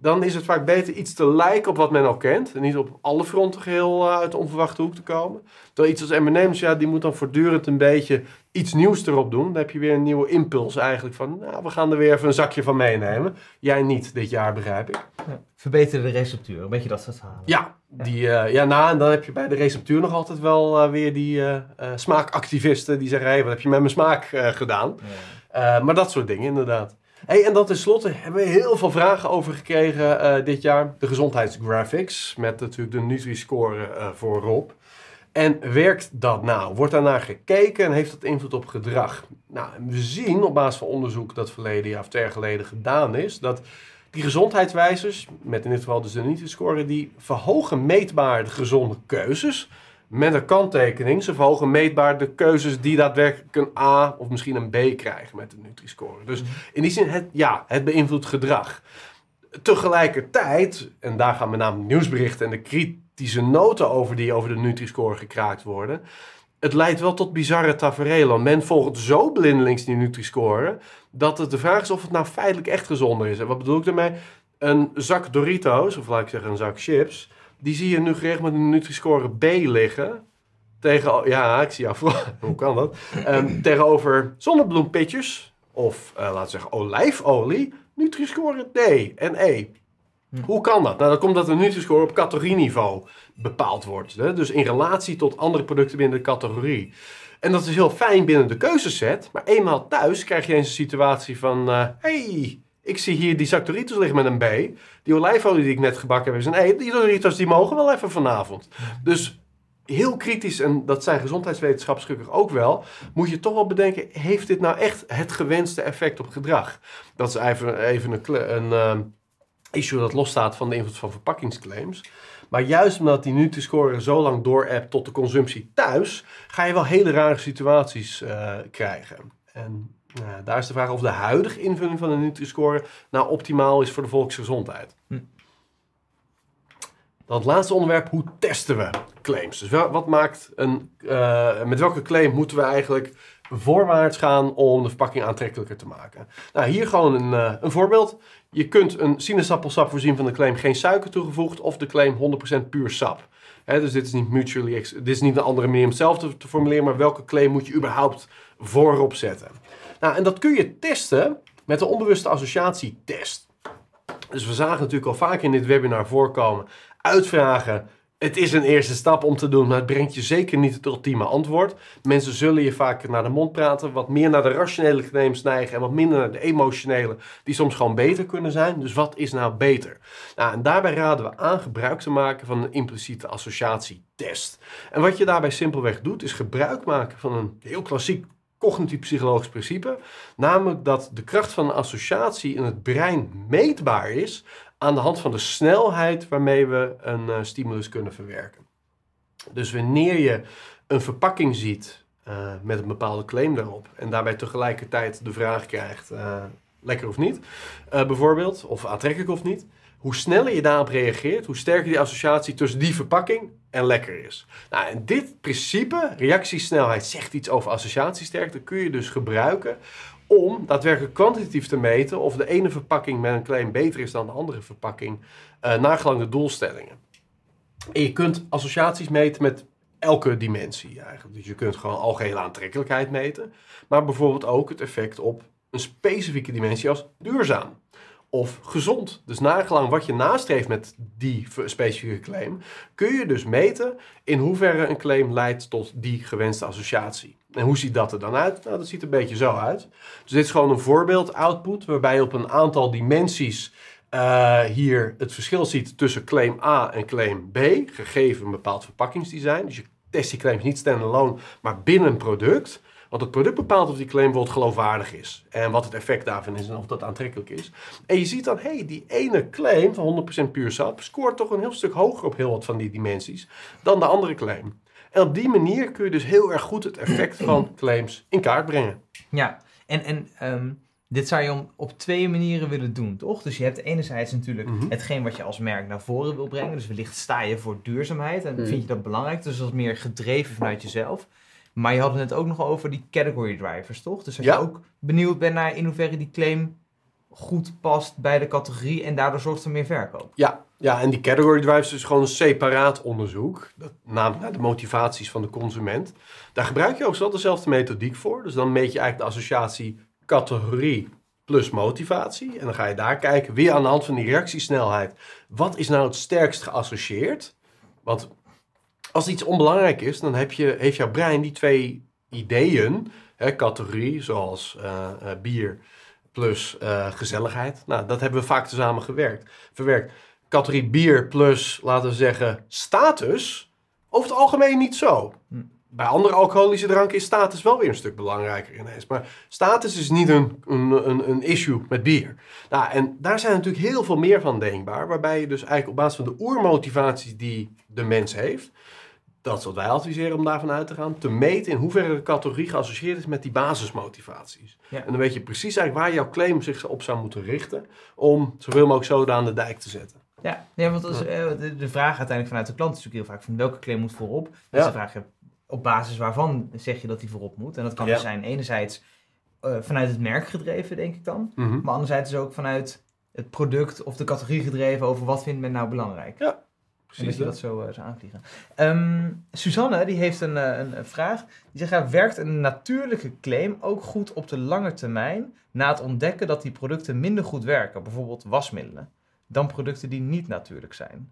dan is het vaak beter iets te lijken op wat men al kent. En niet op alle fronten geheel uh, uit de onverwachte hoek te komen. Terwijl iets als M&M's, ja, die moet dan voortdurend een beetje iets nieuws erop doen. Dan heb je weer een nieuwe impuls eigenlijk van, nou, we gaan er weer even een zakje van meenemen. Jij niet dit jaar, begrijp ik. Ja. Verbeter de receptuur, een beetje dat soort verhalen. Ja, die, uh, ja nou, en dan heb je bij de receptuur nog altijd wel uh, weer die uh, smaakactivisten die zeggen, hé, hey, wat heb je met mijn smaak gedaan? Ja. maar dat soort dingen, inderdaad. Hey, en dan tenslotte hebben we heel veel vragen over gekregen dit jaar. De gezondheidsgraphics, met natuurlijk de Nutri-score uh, voorop. En werkt dat nou? Wordt daarnaar gekeken en heeft dat invloed op gedrag? Nou, we zien op basis van onderzoek dat verleden jaar of twee jaar geleden gedaan is, dat die gezondheidswijzers, met in dit geval dus de Nutri-score, die verhogen meetbaar de gezonde keuzes. Met een kanttekening, ze verhogen meetbaar de keuzes die daadwerkelijk een A of misschien een B krijgen met de Nutri-score. Dus in die zin, het, ja, het beïnvloedt gedrag. Tegelijkertijd, en daar gaan met name nieuwsberichten en de kritische noten over die over de Nutri-score gekraakt worden. Het leidt wel tot bizarre tafereelen. Men volgt zo blindelings die Nutri-score dat het de vraag is of het nou feitelijk echt gezonder is. En wat bedoel ik daarmee? Een zak Doritos, of laat ik zeggen een zak chips, die zie je nu geregeld met een Nutri-score B liggen. Tegen, ja, ik zie jou. Hoe kan dat? Um, tegenover zonnebloempitjes of uh, laten we zeggen olijfolie, Nutri-score D en E. Hm. Hoe kan dat? Nou, dan komt dat de Nutri-score op categorieniveau bepaald wordt. Hè? Dus in relatie tot andere producten binnen de categorie. En dat is heel fijn binnen de keuzeset. Maar eenmaal thuis krijg je eens een situatie van... Uh, hey, ik zie hier die zak Doritos liggen met een B. Die olijfolie die ik net gebakken heb is een E. Die Doritos die mogen wel even vanavond. Dus heel kritisch, en dat zijn gezondheidswetenschappers ook wel, moet je toch wel bedenken, heeft dit nou echt het gewenste effect op gedrag? Dat is even, even een, een uh, issue dat losstaat van de invloed van verpakkingsclaims. Maar juist omdat die Nutri-score zo lang door-appt tot de consumptie thuis, ga je wel hele rare situaties uh, krijgen. En nou, daar is de vraag of de huidige invulling van de Nutri-score nou optimaal is voor de volksgezondheid. Hm. Dan het laatste onderwerp, hoe testen we claims? Dus wat maakt een, uh, met welke claim moeten we eigenlijk voorwaarts gaan om de verpakking aantrekkelijker te maken? Nou, hier gewoon een, uh, een voorbeeld. Je kunt een sinaasappelsap voorzien van de claim geen suiker toegevoegd of de claim 100% puur sap. dus dit is niet mutually, dit is niet een andere manier om hetzelfde te formuleren, maar welke claim moet je überhaupt voorop zetten? Nou, en dat kun je testen met de onbewuste associatietest. Dus we zagen natuurlijk al vaak in dit webinar voorkomen. Uitvragen, het is een eerste stap om te doen, maar het brengt je zeker niet het ultieme antwoord. Mensen zullen je vaak naar de mond praten, wat meer naar de rationele claims neigen en wat minder naar de emotionele, die soms gewoon beter kunnen zijn. Dus wat is nou beter? Nou, en daarbij raden we aan gebruik te maken van een impliciete associatietest. En wat je daarbij simpelweg doet, is gebruik maken van een heel klassiek cognitief-psychologisch principe. Namelijk dat de kracht van een associatie in het brein meetbaar is aan de hand van de snelheid waarmee we een uh, stimulus kunnen verwerken. Dus wanneer je een verpakking ziet uh, met een bepaalde claim daarop en daarbij tegelijkertijd de vraag krijgt, uh, lekker of niet, bijvoorbeeld, of aantrekkelijk of niet, hoe sneller je daarop reageert, hoe sterker die associatie tussen die verpakking en lekker is. Nou, en dit principe, reactiesnelheid, zegt iets over associatiesterkte, kun je dus gebruiken om daadwerkelijk kwantitatief te meten of de ene verpakking met een claim beter is dan de andere verpakking, uh, naar gelang de doelstellingen. En je kunt associaties meten met elke dimensie eigenlijk. Dus je kunt gewoon algehele aantrekkelijkheid meten, maar bijvoorbeeld ook het effect op een specifieke dimensie als duurzaam of gezond. Dus nagelang wat je nastreeft met die specifieke claim, kun je dus meten in hoeverre een claim leidt tot die gewenste associatie. En hoe ziet dat er dan uit? Nou, dat ziet er een beetje zo uit. Dus dit is gewoon een voorbeeld output, waarbij je op een aantal dimensies uh, hier het verschil ziet tussen claim A en claim B, gegeven een bepaald verpakkingsdesign. Dus je test die claims niet standalone, maar binnen een product. Want het product bepaalt of die claim bijvoorbeeld geloofwaardig is. En wat het effect daarvan is en of dat aantrekkelijk is. En je ziet dan, hé, hey, die ene claim van 100% puur sap scoort toch een heel stuk hoger op heel wat van die dimensies dan de andere claim. En op die manier kun je dus heel erg goed het effect van claims in kaart brengen. Ja, en, en um, dit zou je op twee manieren willen doen, toch? Dus je hebt enerzijds natuurlijk mm -hmm. hetgeen wat je als merk naar voren wil brengen. Dus wellicht sta je voor duurzaamheid en mm. vind je dat belangrijk. Dus dat is meer gedreven vanuit jezelf. Maar je had het net ook nog over die category drivers, toch? Dus als ja. je ook benieuwd bent naar in hoeverre die claim goed past bij de categorie en daardoor zorgt voor meer verkoop. Ja, ja, en die category drivers is gewoon een separaat onderzoek, dat, namelijk naar de motivaties van de consument. Daar gebruik je ook wel dezelfde methodiek voor. Dus dan meet je eigenlijk de associatie categorie plus motivatie. En dan ga je daar kijken, weer aan de hand van die reactiesnelheid. Wat is nou het sterkst geassocieerd? Want als iets onbelangrijk is, dan heb je, heeft jouw brein die twee ideeën, hè, categorie, zoals uh, uh, bier plus uh, gezelligheid. Nou, dat hebben we vaak tezamen gewerkt, verwerkt. Categorie bier plus, laten we zeggen, status over het algemeen niet zo. Hm. Bij andere alcoholische dranken is status wel weer een stuk belangrijker ineens. Maar status is niet een, een, een, een issue met bier. Nou, en daar zijn natuurlijk heel veel meer van denkbaar. Waarbij je dus eigenlijk op basis van de oermotivaties die de mens heeft... dat is wat wij adviseren om daarvan uit te gaan... te meten in hoeverre de categorie geassocieerd is met die basismotivaties. Ja. En dan weet je precies eigenlijk waar jouw claim zich op zou moeten richten... om zoveel mogelijk zoden aan de dijk te zetten. Ja, ja want is, eh, de, vraag uiteindelijk vanuit de klant is natuurlijk heel vaak van welke claim moet voorop. Dus Ja. de vraag, eh, op basis waarvan zeg je dat die voorop moet? En dat kan dus zijn enerzijds eh, vanuit het merk gedreven, denk ik dan. Mhm. Maar anderzijds dus ook vanuit het product of de categorie gedreven over wat vindt men nou belangrijk. Ja, precies je dat. dat zo eh, aanvliegen. Ehm, Suzanne die heeft een, eh, een, een vraag. Die zegt, ja, werkt een natuurlijke claim ook goed op de lange termijn... na het ontdekken dat die producten minder goed werken, bijvoorbeeld wasmiddelen... dan producten die niet natuurlijk zijn?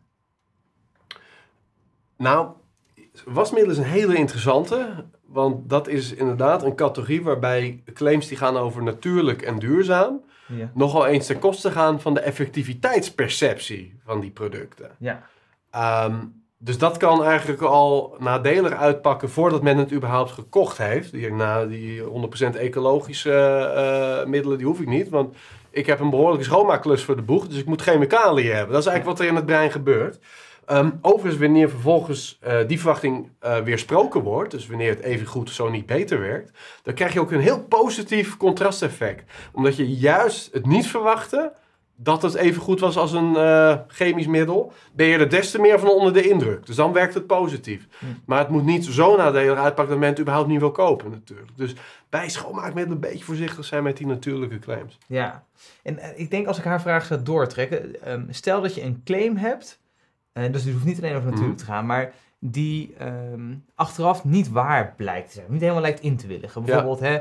Nou, wasmiddelen is een hele interessante. Want dat is inderdaad een categorie waarbij claims die gaan over natuurlijk en duurzaam... Ja. nogal eens ten koste gaan van de effectiviteitsperceptie van die producten. Ja, Ehm, dus dat kan eigenlijk al nadelig uitpakken voordat men het überhaupt gekocht heeft. Die, nou, die 100% ecologische eh, middelen, die hoef ik niet. Want ik heb een behoorlijke schoonmaakklus voor de boeg, dus ik moet chemicaliën hebben. Dat is eigenlijk wat er in het brein gebeurt. Ehm, overigens, wanneer vervolgens eh, die verwachting eh weersproken wordt, dus wanneer het even goed zo niet beter werkt, dan krijg je ook een heel positief contrasteffect. Omdat je juist het niet verwachte dat het even goed was als een eh, chemisch middel, ben je er des te meer van onder de indruk. Dus dan werkt het positief. Hm. Maar het moet niet zo nadelig uitpakken dat men het überhaupt niet wil kopen natuurlijk. Dus bij schoonmaakmiddelen een beetje voorzichtig zijn met die natuurlijke claims. ja. En eh, ik denk als ik haar vraag zou doortrekken... ehm, stel dat je een claim hebt... en dus het hoeft niet alleen over natuurlijk Mhm. te gaan... maar die ehm, achteraf niet waar blijkt te zijn. Niet helemaal lijkt in te willigen. Bijvoorbeeld, hè,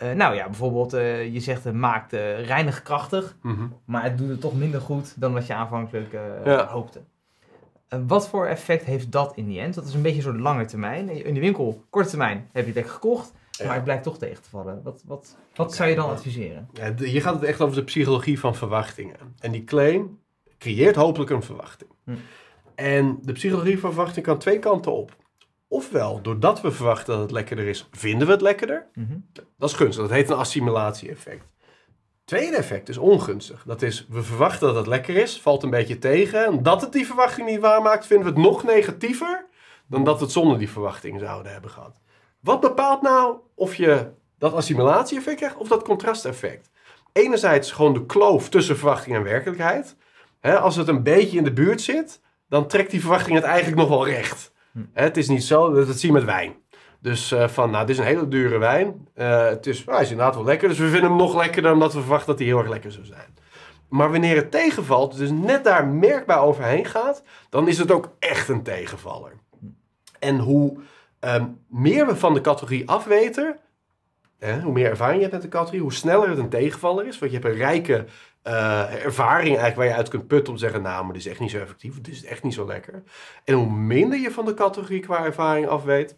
eh, nou ja, bijvoorbeeld eh, je zegt het maakt eh reinig krachtig... Mhm. maar het doet het toch minder goed dan wat je aanvankelijk Ja. hoopte. Wat voor effect heeft dat in die end? Dat is een beetje zo'n lange termijn. In de winkel, korte termijn, heb je het lekker gekocht, Ja. maar het blijkt toch tegen te vallen. Wat, wat, wat zou je dan adviseren? Ja, de- hier gaat het echt over de psychologie van verwachtingen. En die claim creëert hopelijk een verwachting. Hm. En de psychologie van verwachting kan twee kanten op. Ofwel, doordat we verwachten dat het lekkerder is, vinden we het lekkerder. Mhm. Dat is gunstig, dat heet een assimilatie-effect. Tweede effect is ongunstig. Dat is, we verwachten dat het lekker is, valt een beetje tegen. En dat het die verwachting niet waarmaakt, vinden we het nog negatiever dan dat we het zonder die verwachting zouden hebben gehad. Wat bepaalt nou of je dat assimilatie-effect krijgt of dat contrasteffect? Enerzijds gewoon de kloof tussen verwachting en werkelijkheid. Als het een beetje in de buurt zit, dan trekt die verwachting het eigenlijk nog wel recht. Hm. Het is niet zo, dat, zie je met wijn. Dus eh, van, nou, dit is een hele dure wijn. Eh, het is, nou, is inderdaad wel lekker, dus we vinden hem nog lekkerder omdat we verwachten dat hij heel erg lekker zou zijn. Maar wanneer het tegenvalt, dus net daar merkbaar overheen gaat, dan is het ook echt een tegenvaller. En hoe ehm, meer we van de categorie afweten, hè, hoe meer ervaring je hebt met de categorie, hoe sneller het een tegenvaller is. Want je hebt een rijke eh, ervaring eigenlijk waar je uit kunt putten om te zeggen, nou, maar dit is echt niet zo effectief, dit is echt niet zo lekker. En hoe minder je van de categorie qua ervaring afweet,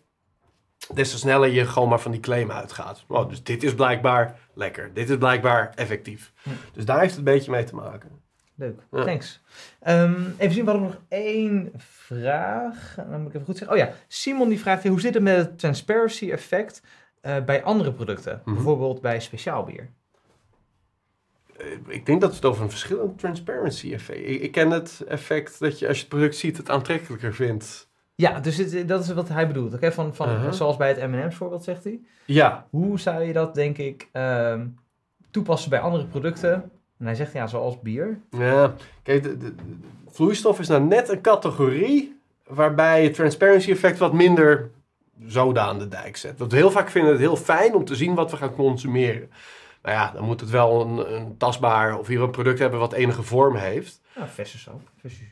des te sneller je gewoon maar van die claim uitgaat. Oh, dus dit is blijkbaar lekker, dit is blijkbaar effectief. Hm. Dus daar heeft het een beetje mee te maken. Leuk, Ja. thanks. Ehm, even zien, we hadden nog één vraag. Dan moet ik even goed zeggen. Oh ja, Simon die vraagt, hoe zit het met het transparency effect eh, bij andere producten? Mhm. Bijvoorbeeld bij speciaalbier. Eh, Ik denk dat we het over een verschillend transparency effect. Ik, ik ken het effect dat je als je het product ziet het aantrekkelijker vindt. Ja, dus het- dat is wat hij bedoelt. Oké, van, van, Uh-huh. Zoals bij het M&M's voorbeeld, zegt hij. Ja, Hoe zou je dat, denk ik, ehm, toepassen bij andere producten? En hij zegt, ja, zoals bier. ja. Kijk, de, de- de vloeistof is nou net een categorie waarbij het transparency effect wat minder zoden aan de dijk zet. Want we heel vaak vinden het heel fijn om te zien wat we gaan consumeren. Nou ja, dan moet het wel een, een tastbaar of hier een product hebben wat enige vorm heeft. Ja, jus.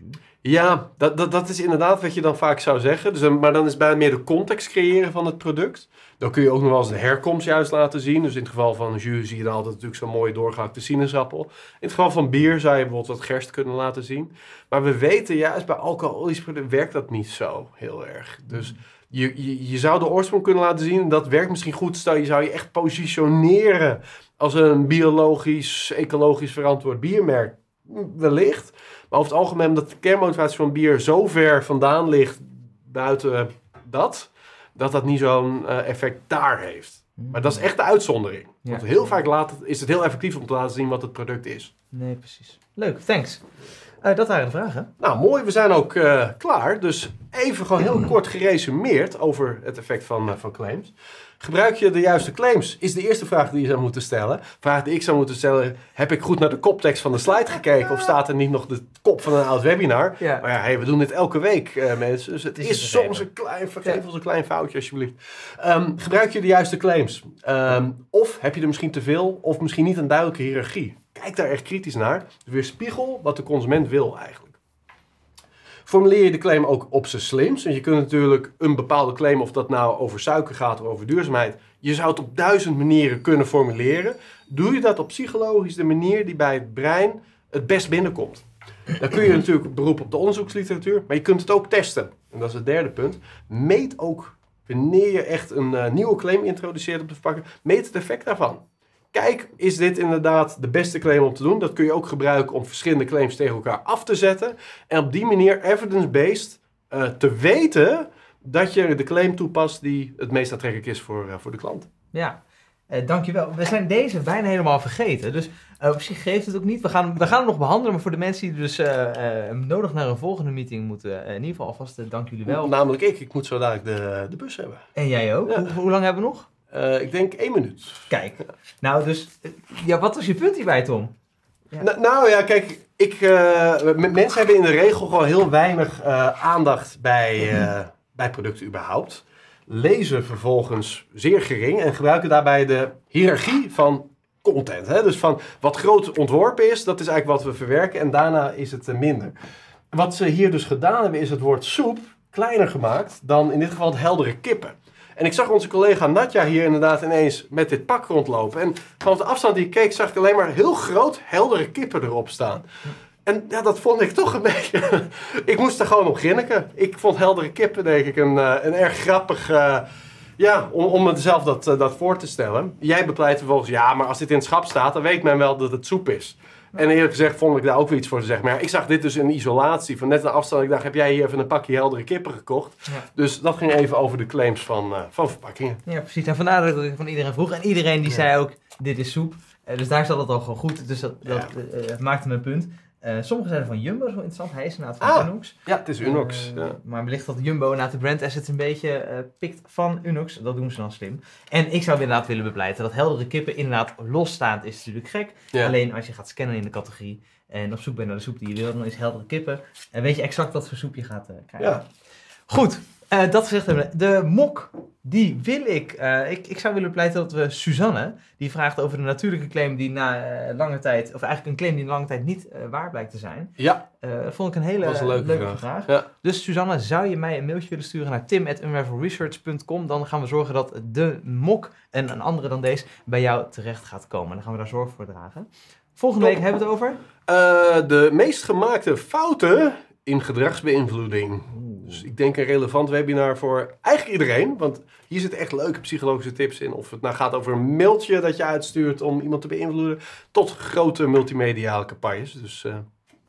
Ja, dat, dat, dat is inderdaad wat je dan vaak zou zeggen. Dus, dan- maar dan is bijna meer de context creëren van het product. Dan kun je ook nog wel eens de herkomst juist laten zien. Dus in het geval van jus zie je dan altijd natuurlijk zo'n mooie doorgehakte sinaasappel. In het geval van bier zou je bijvoorbeeld wat gerst kunnen laten zien. Maar we weten juist bij alcoholische producten werkt dat niet zo heel erg. Dus je, je, je zou de oorsprong kunnen laten zien. En dat werkt misschien goed. Stel je zou je echt positioneren als een biologisch, ecologisch verantwoord biermerk. Wellicht. Maar over het algemeen, omdat de kernmotivatie van bier zo ver vandaan ligt buiten dat, dat dat niet zo'n eh, effect daar heeft. Maar dat is echt de uitzondering. Ja. Want heel vaak laat het, is het heel effectief om te laten zien wat het product is. Nee, precies. Leuk, thanks. Eh, dat waren de vragen. Nou, mooi. We zijn ook eh, klaar. Dus even gewoon heel kort geresumeerd over het effect van, eh, van claims. Gebruik je de juiste claims? Is de eerste vraag die je zou moeten stellen. Vraag die ik zou moeten stellen. Heb ik goed naar de koptekst van de slide gekeken? Of staat er niet nog de kop van een oud webinar? Ja. Maar ja, hey, we doen dit elke week, eh, mensen. Dus het Het is, soms een klein, vergeef Ja. ons een klein foutje alsjeblieft. Ehm, gebruik je de juiste claims? Ehm, of heb je er misschien te veel? Of misschien niet een duidelijke hiërarchie? Kijk daar echt kritisch naar. Weerspiegel wat de consument wil eigenlijk. Formuleer je de claim ook op zijn slimst. Want je kunt natuurlijk een bepaalde claim, of dat nou over suiker gaat of over duurzaamheid, je zou het op duizend manieren kunnen formuleren. Doe je dat op psychologisch de manier die bij het brein het best binnenkomt. Dan kun je natuurlijk beroep op de onderzoeksliteratuur, maar je kunt het ook testen. En dat is het derde punt. Meet ook wanneer je echt een eh, nieuwe claim introduceert op de verpakking, meet het effect daarvan. Kijk, is dit inderdaad de beste claim om te doen? Dat kun je ook gebruiken om verschillende claims tegen elkaar af te zetten. En op die manier evidence-based eh, te weten dat je de claim toepast die het meest aantrekkelijk is voor, eh, voor de klant. Ja, eh, dankjewel. We zijn deze bijna helemaal vergeten. Dus op zich geeft het ook niet. We gaan, we gaan hem nog behandelen. Maar voor de mensen die dus nodig naar een volgende meeting moeten. in ieder geval alvast dank jullie wel. Namelijk ik. Ik moet zo dadelijk de, de bus hebben. En jij ook. Ja. Hoe, hoe lang hebben we nog? Eh, ik denk één minuut. Kijk. Nou, dus. eh, ja, wat was je punt hierbij, Tom? Ja. Nou, nou ja, kijk, ik, eh, mensen hebben in de regel gewoon heel weinig aandacht bij, eh, bij producten überhaupt. Lezen vervolgens zeer gering en gebruiken daarbij de hiërarchie van content. Hè? Dus van wat groot ontworpen is, dat is eigenlijk wat we verwerken en daarna is het minder. Wat ze hier dus gedaan hebben, is het woord soep kleiner gemaakt dan in dit geval het heldere kippen. En ik zag onze collega Natja hier inderdaad ineens met dit pak rondlopen. En vanaf de afstand die ik keek, zag ik alleen maar heel groot heldere kippen erop staan. En ja, dat vond ik toch een beetje... ik moest er gewoon om grinniken. Ik vond heldere kippen, denk ik, een, eh, een erg grappig... eh, ja, om, om mezelf dat, eh, dat voor te stellen. Jij bepleit vervolgens, ja, maar als dit in het schap staat, dan weet men wel dat het soep is. En eerlijk gezegd vond ik daar ook weer iets voor te zeggen. Maar ja, ik zag dit dus in isolatie. Van net een afstand. Ik dacht, heb jij hier even een pakje heldere kippen gekocht? Ja. Dus dat ging even over de claims van, eh, van verpakkingen. Ja, precies. En vandaar dat ik van iedereen vroeg. En iedereen die Ja. zei ook, dit is soep. Eh, dus daar zat het al gewoon goed. Dus dat, dat eh, maakte mijn punt. Eh sommigen zeiden van Jumbo, is wel interessant. Hij is inderdaad van Ah, Unox. Ja, het is Unox. Eh, ja. Maar wellicht dat Jumbo inderdaad de brand assets een beetje eh, pikt van Unox. Dat doen ze dan slim. En ik zou inderdaad willen bepleiten dat heldere kippen inderdaad losstaand is natuurlijk gek. Ja. Alleen als je gaat scannen in de categorie en op zoek bent naar de soep die je wil, dan is heldere kippen. En weet je exact wat voor soep je gaat krijgen. Ja. Goed, eh, dat gezegd hebben. De mok, die wil ik, eh, ik. Ik zou willen pleiten dat we Suzanne, die vraagt over de natuurlijke claim die na eh, lange tijd, of eigenlijk een claim die na lange tijd niet waar blijkt te zijn. Ja, vond ik een hele een leuke vraag. Ja. Dus Suzanne, zou je mij een mailtje willen sturen naar tim.unravelresearch.com? Dan gaan we zorgen dat de mok en een andere dan deze bij jou terecht gaat komen. Dan gaan we daar zorg voor dragen. Volgende Top. week hebben we het over. Eh, de meest gemaakte fouten in gedragsbeïnvloeding. Dus ik denk een relevant webinar voor eigenlijk iedereen. Want hier zitten echt leuke psychologische tips in. Of het nou gaat over een mailtje dat je uitstuurt om iemand te beïnvloeden. Tot grote multimediale campagnes. Dus eh,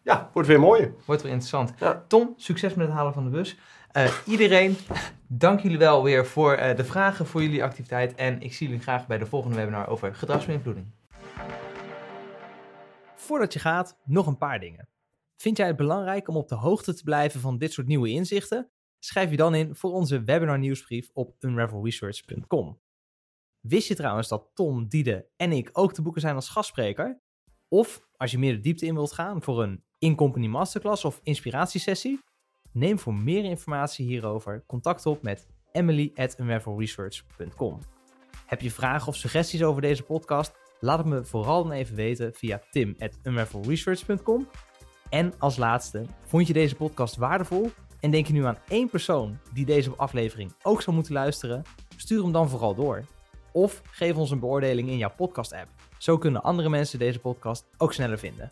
ja, wordt weer mooier. Wordt weer interessant. Ja. Tom, succes met het halen van de bus. Eh, iedereen, dank jullie wel weer voor eh, de vragen, voor jullie activiteit. En ik zie jullie graag bij de volgende webinar over gedragsbeïnvloeding. Voordat je gaat, nog een paar dingen. Vind jij het belangrijk om op de hoogte te blijven van dit soort nieuwe inzichten? Schrijf je dan in voor onze webinar nieuwsbrief op unravelresearch.com. Wist je trouwens dat Tom, Diede en ik ook te boeken zijn als gastspreker? Of als je meer de diepte in wilt gaan voor een in-company masterclass of inspiratiesessie? Neem voor meer informatie hierover contact op met emily at. Heb je vragen of suggesties over deze podcast? Laat het me vooral dan even weten via tim.unravelresearch.com. En als laatste, vond je deze podcast waardevol en denk je nu aan één persoon die deze aflevering ook zou moeten luisteren? Stuur hem dan vooral door. Of geef ons een beoordeling in jouw podcast-app. Zo kunnen andere mensen deze podcast ook sneller vinden.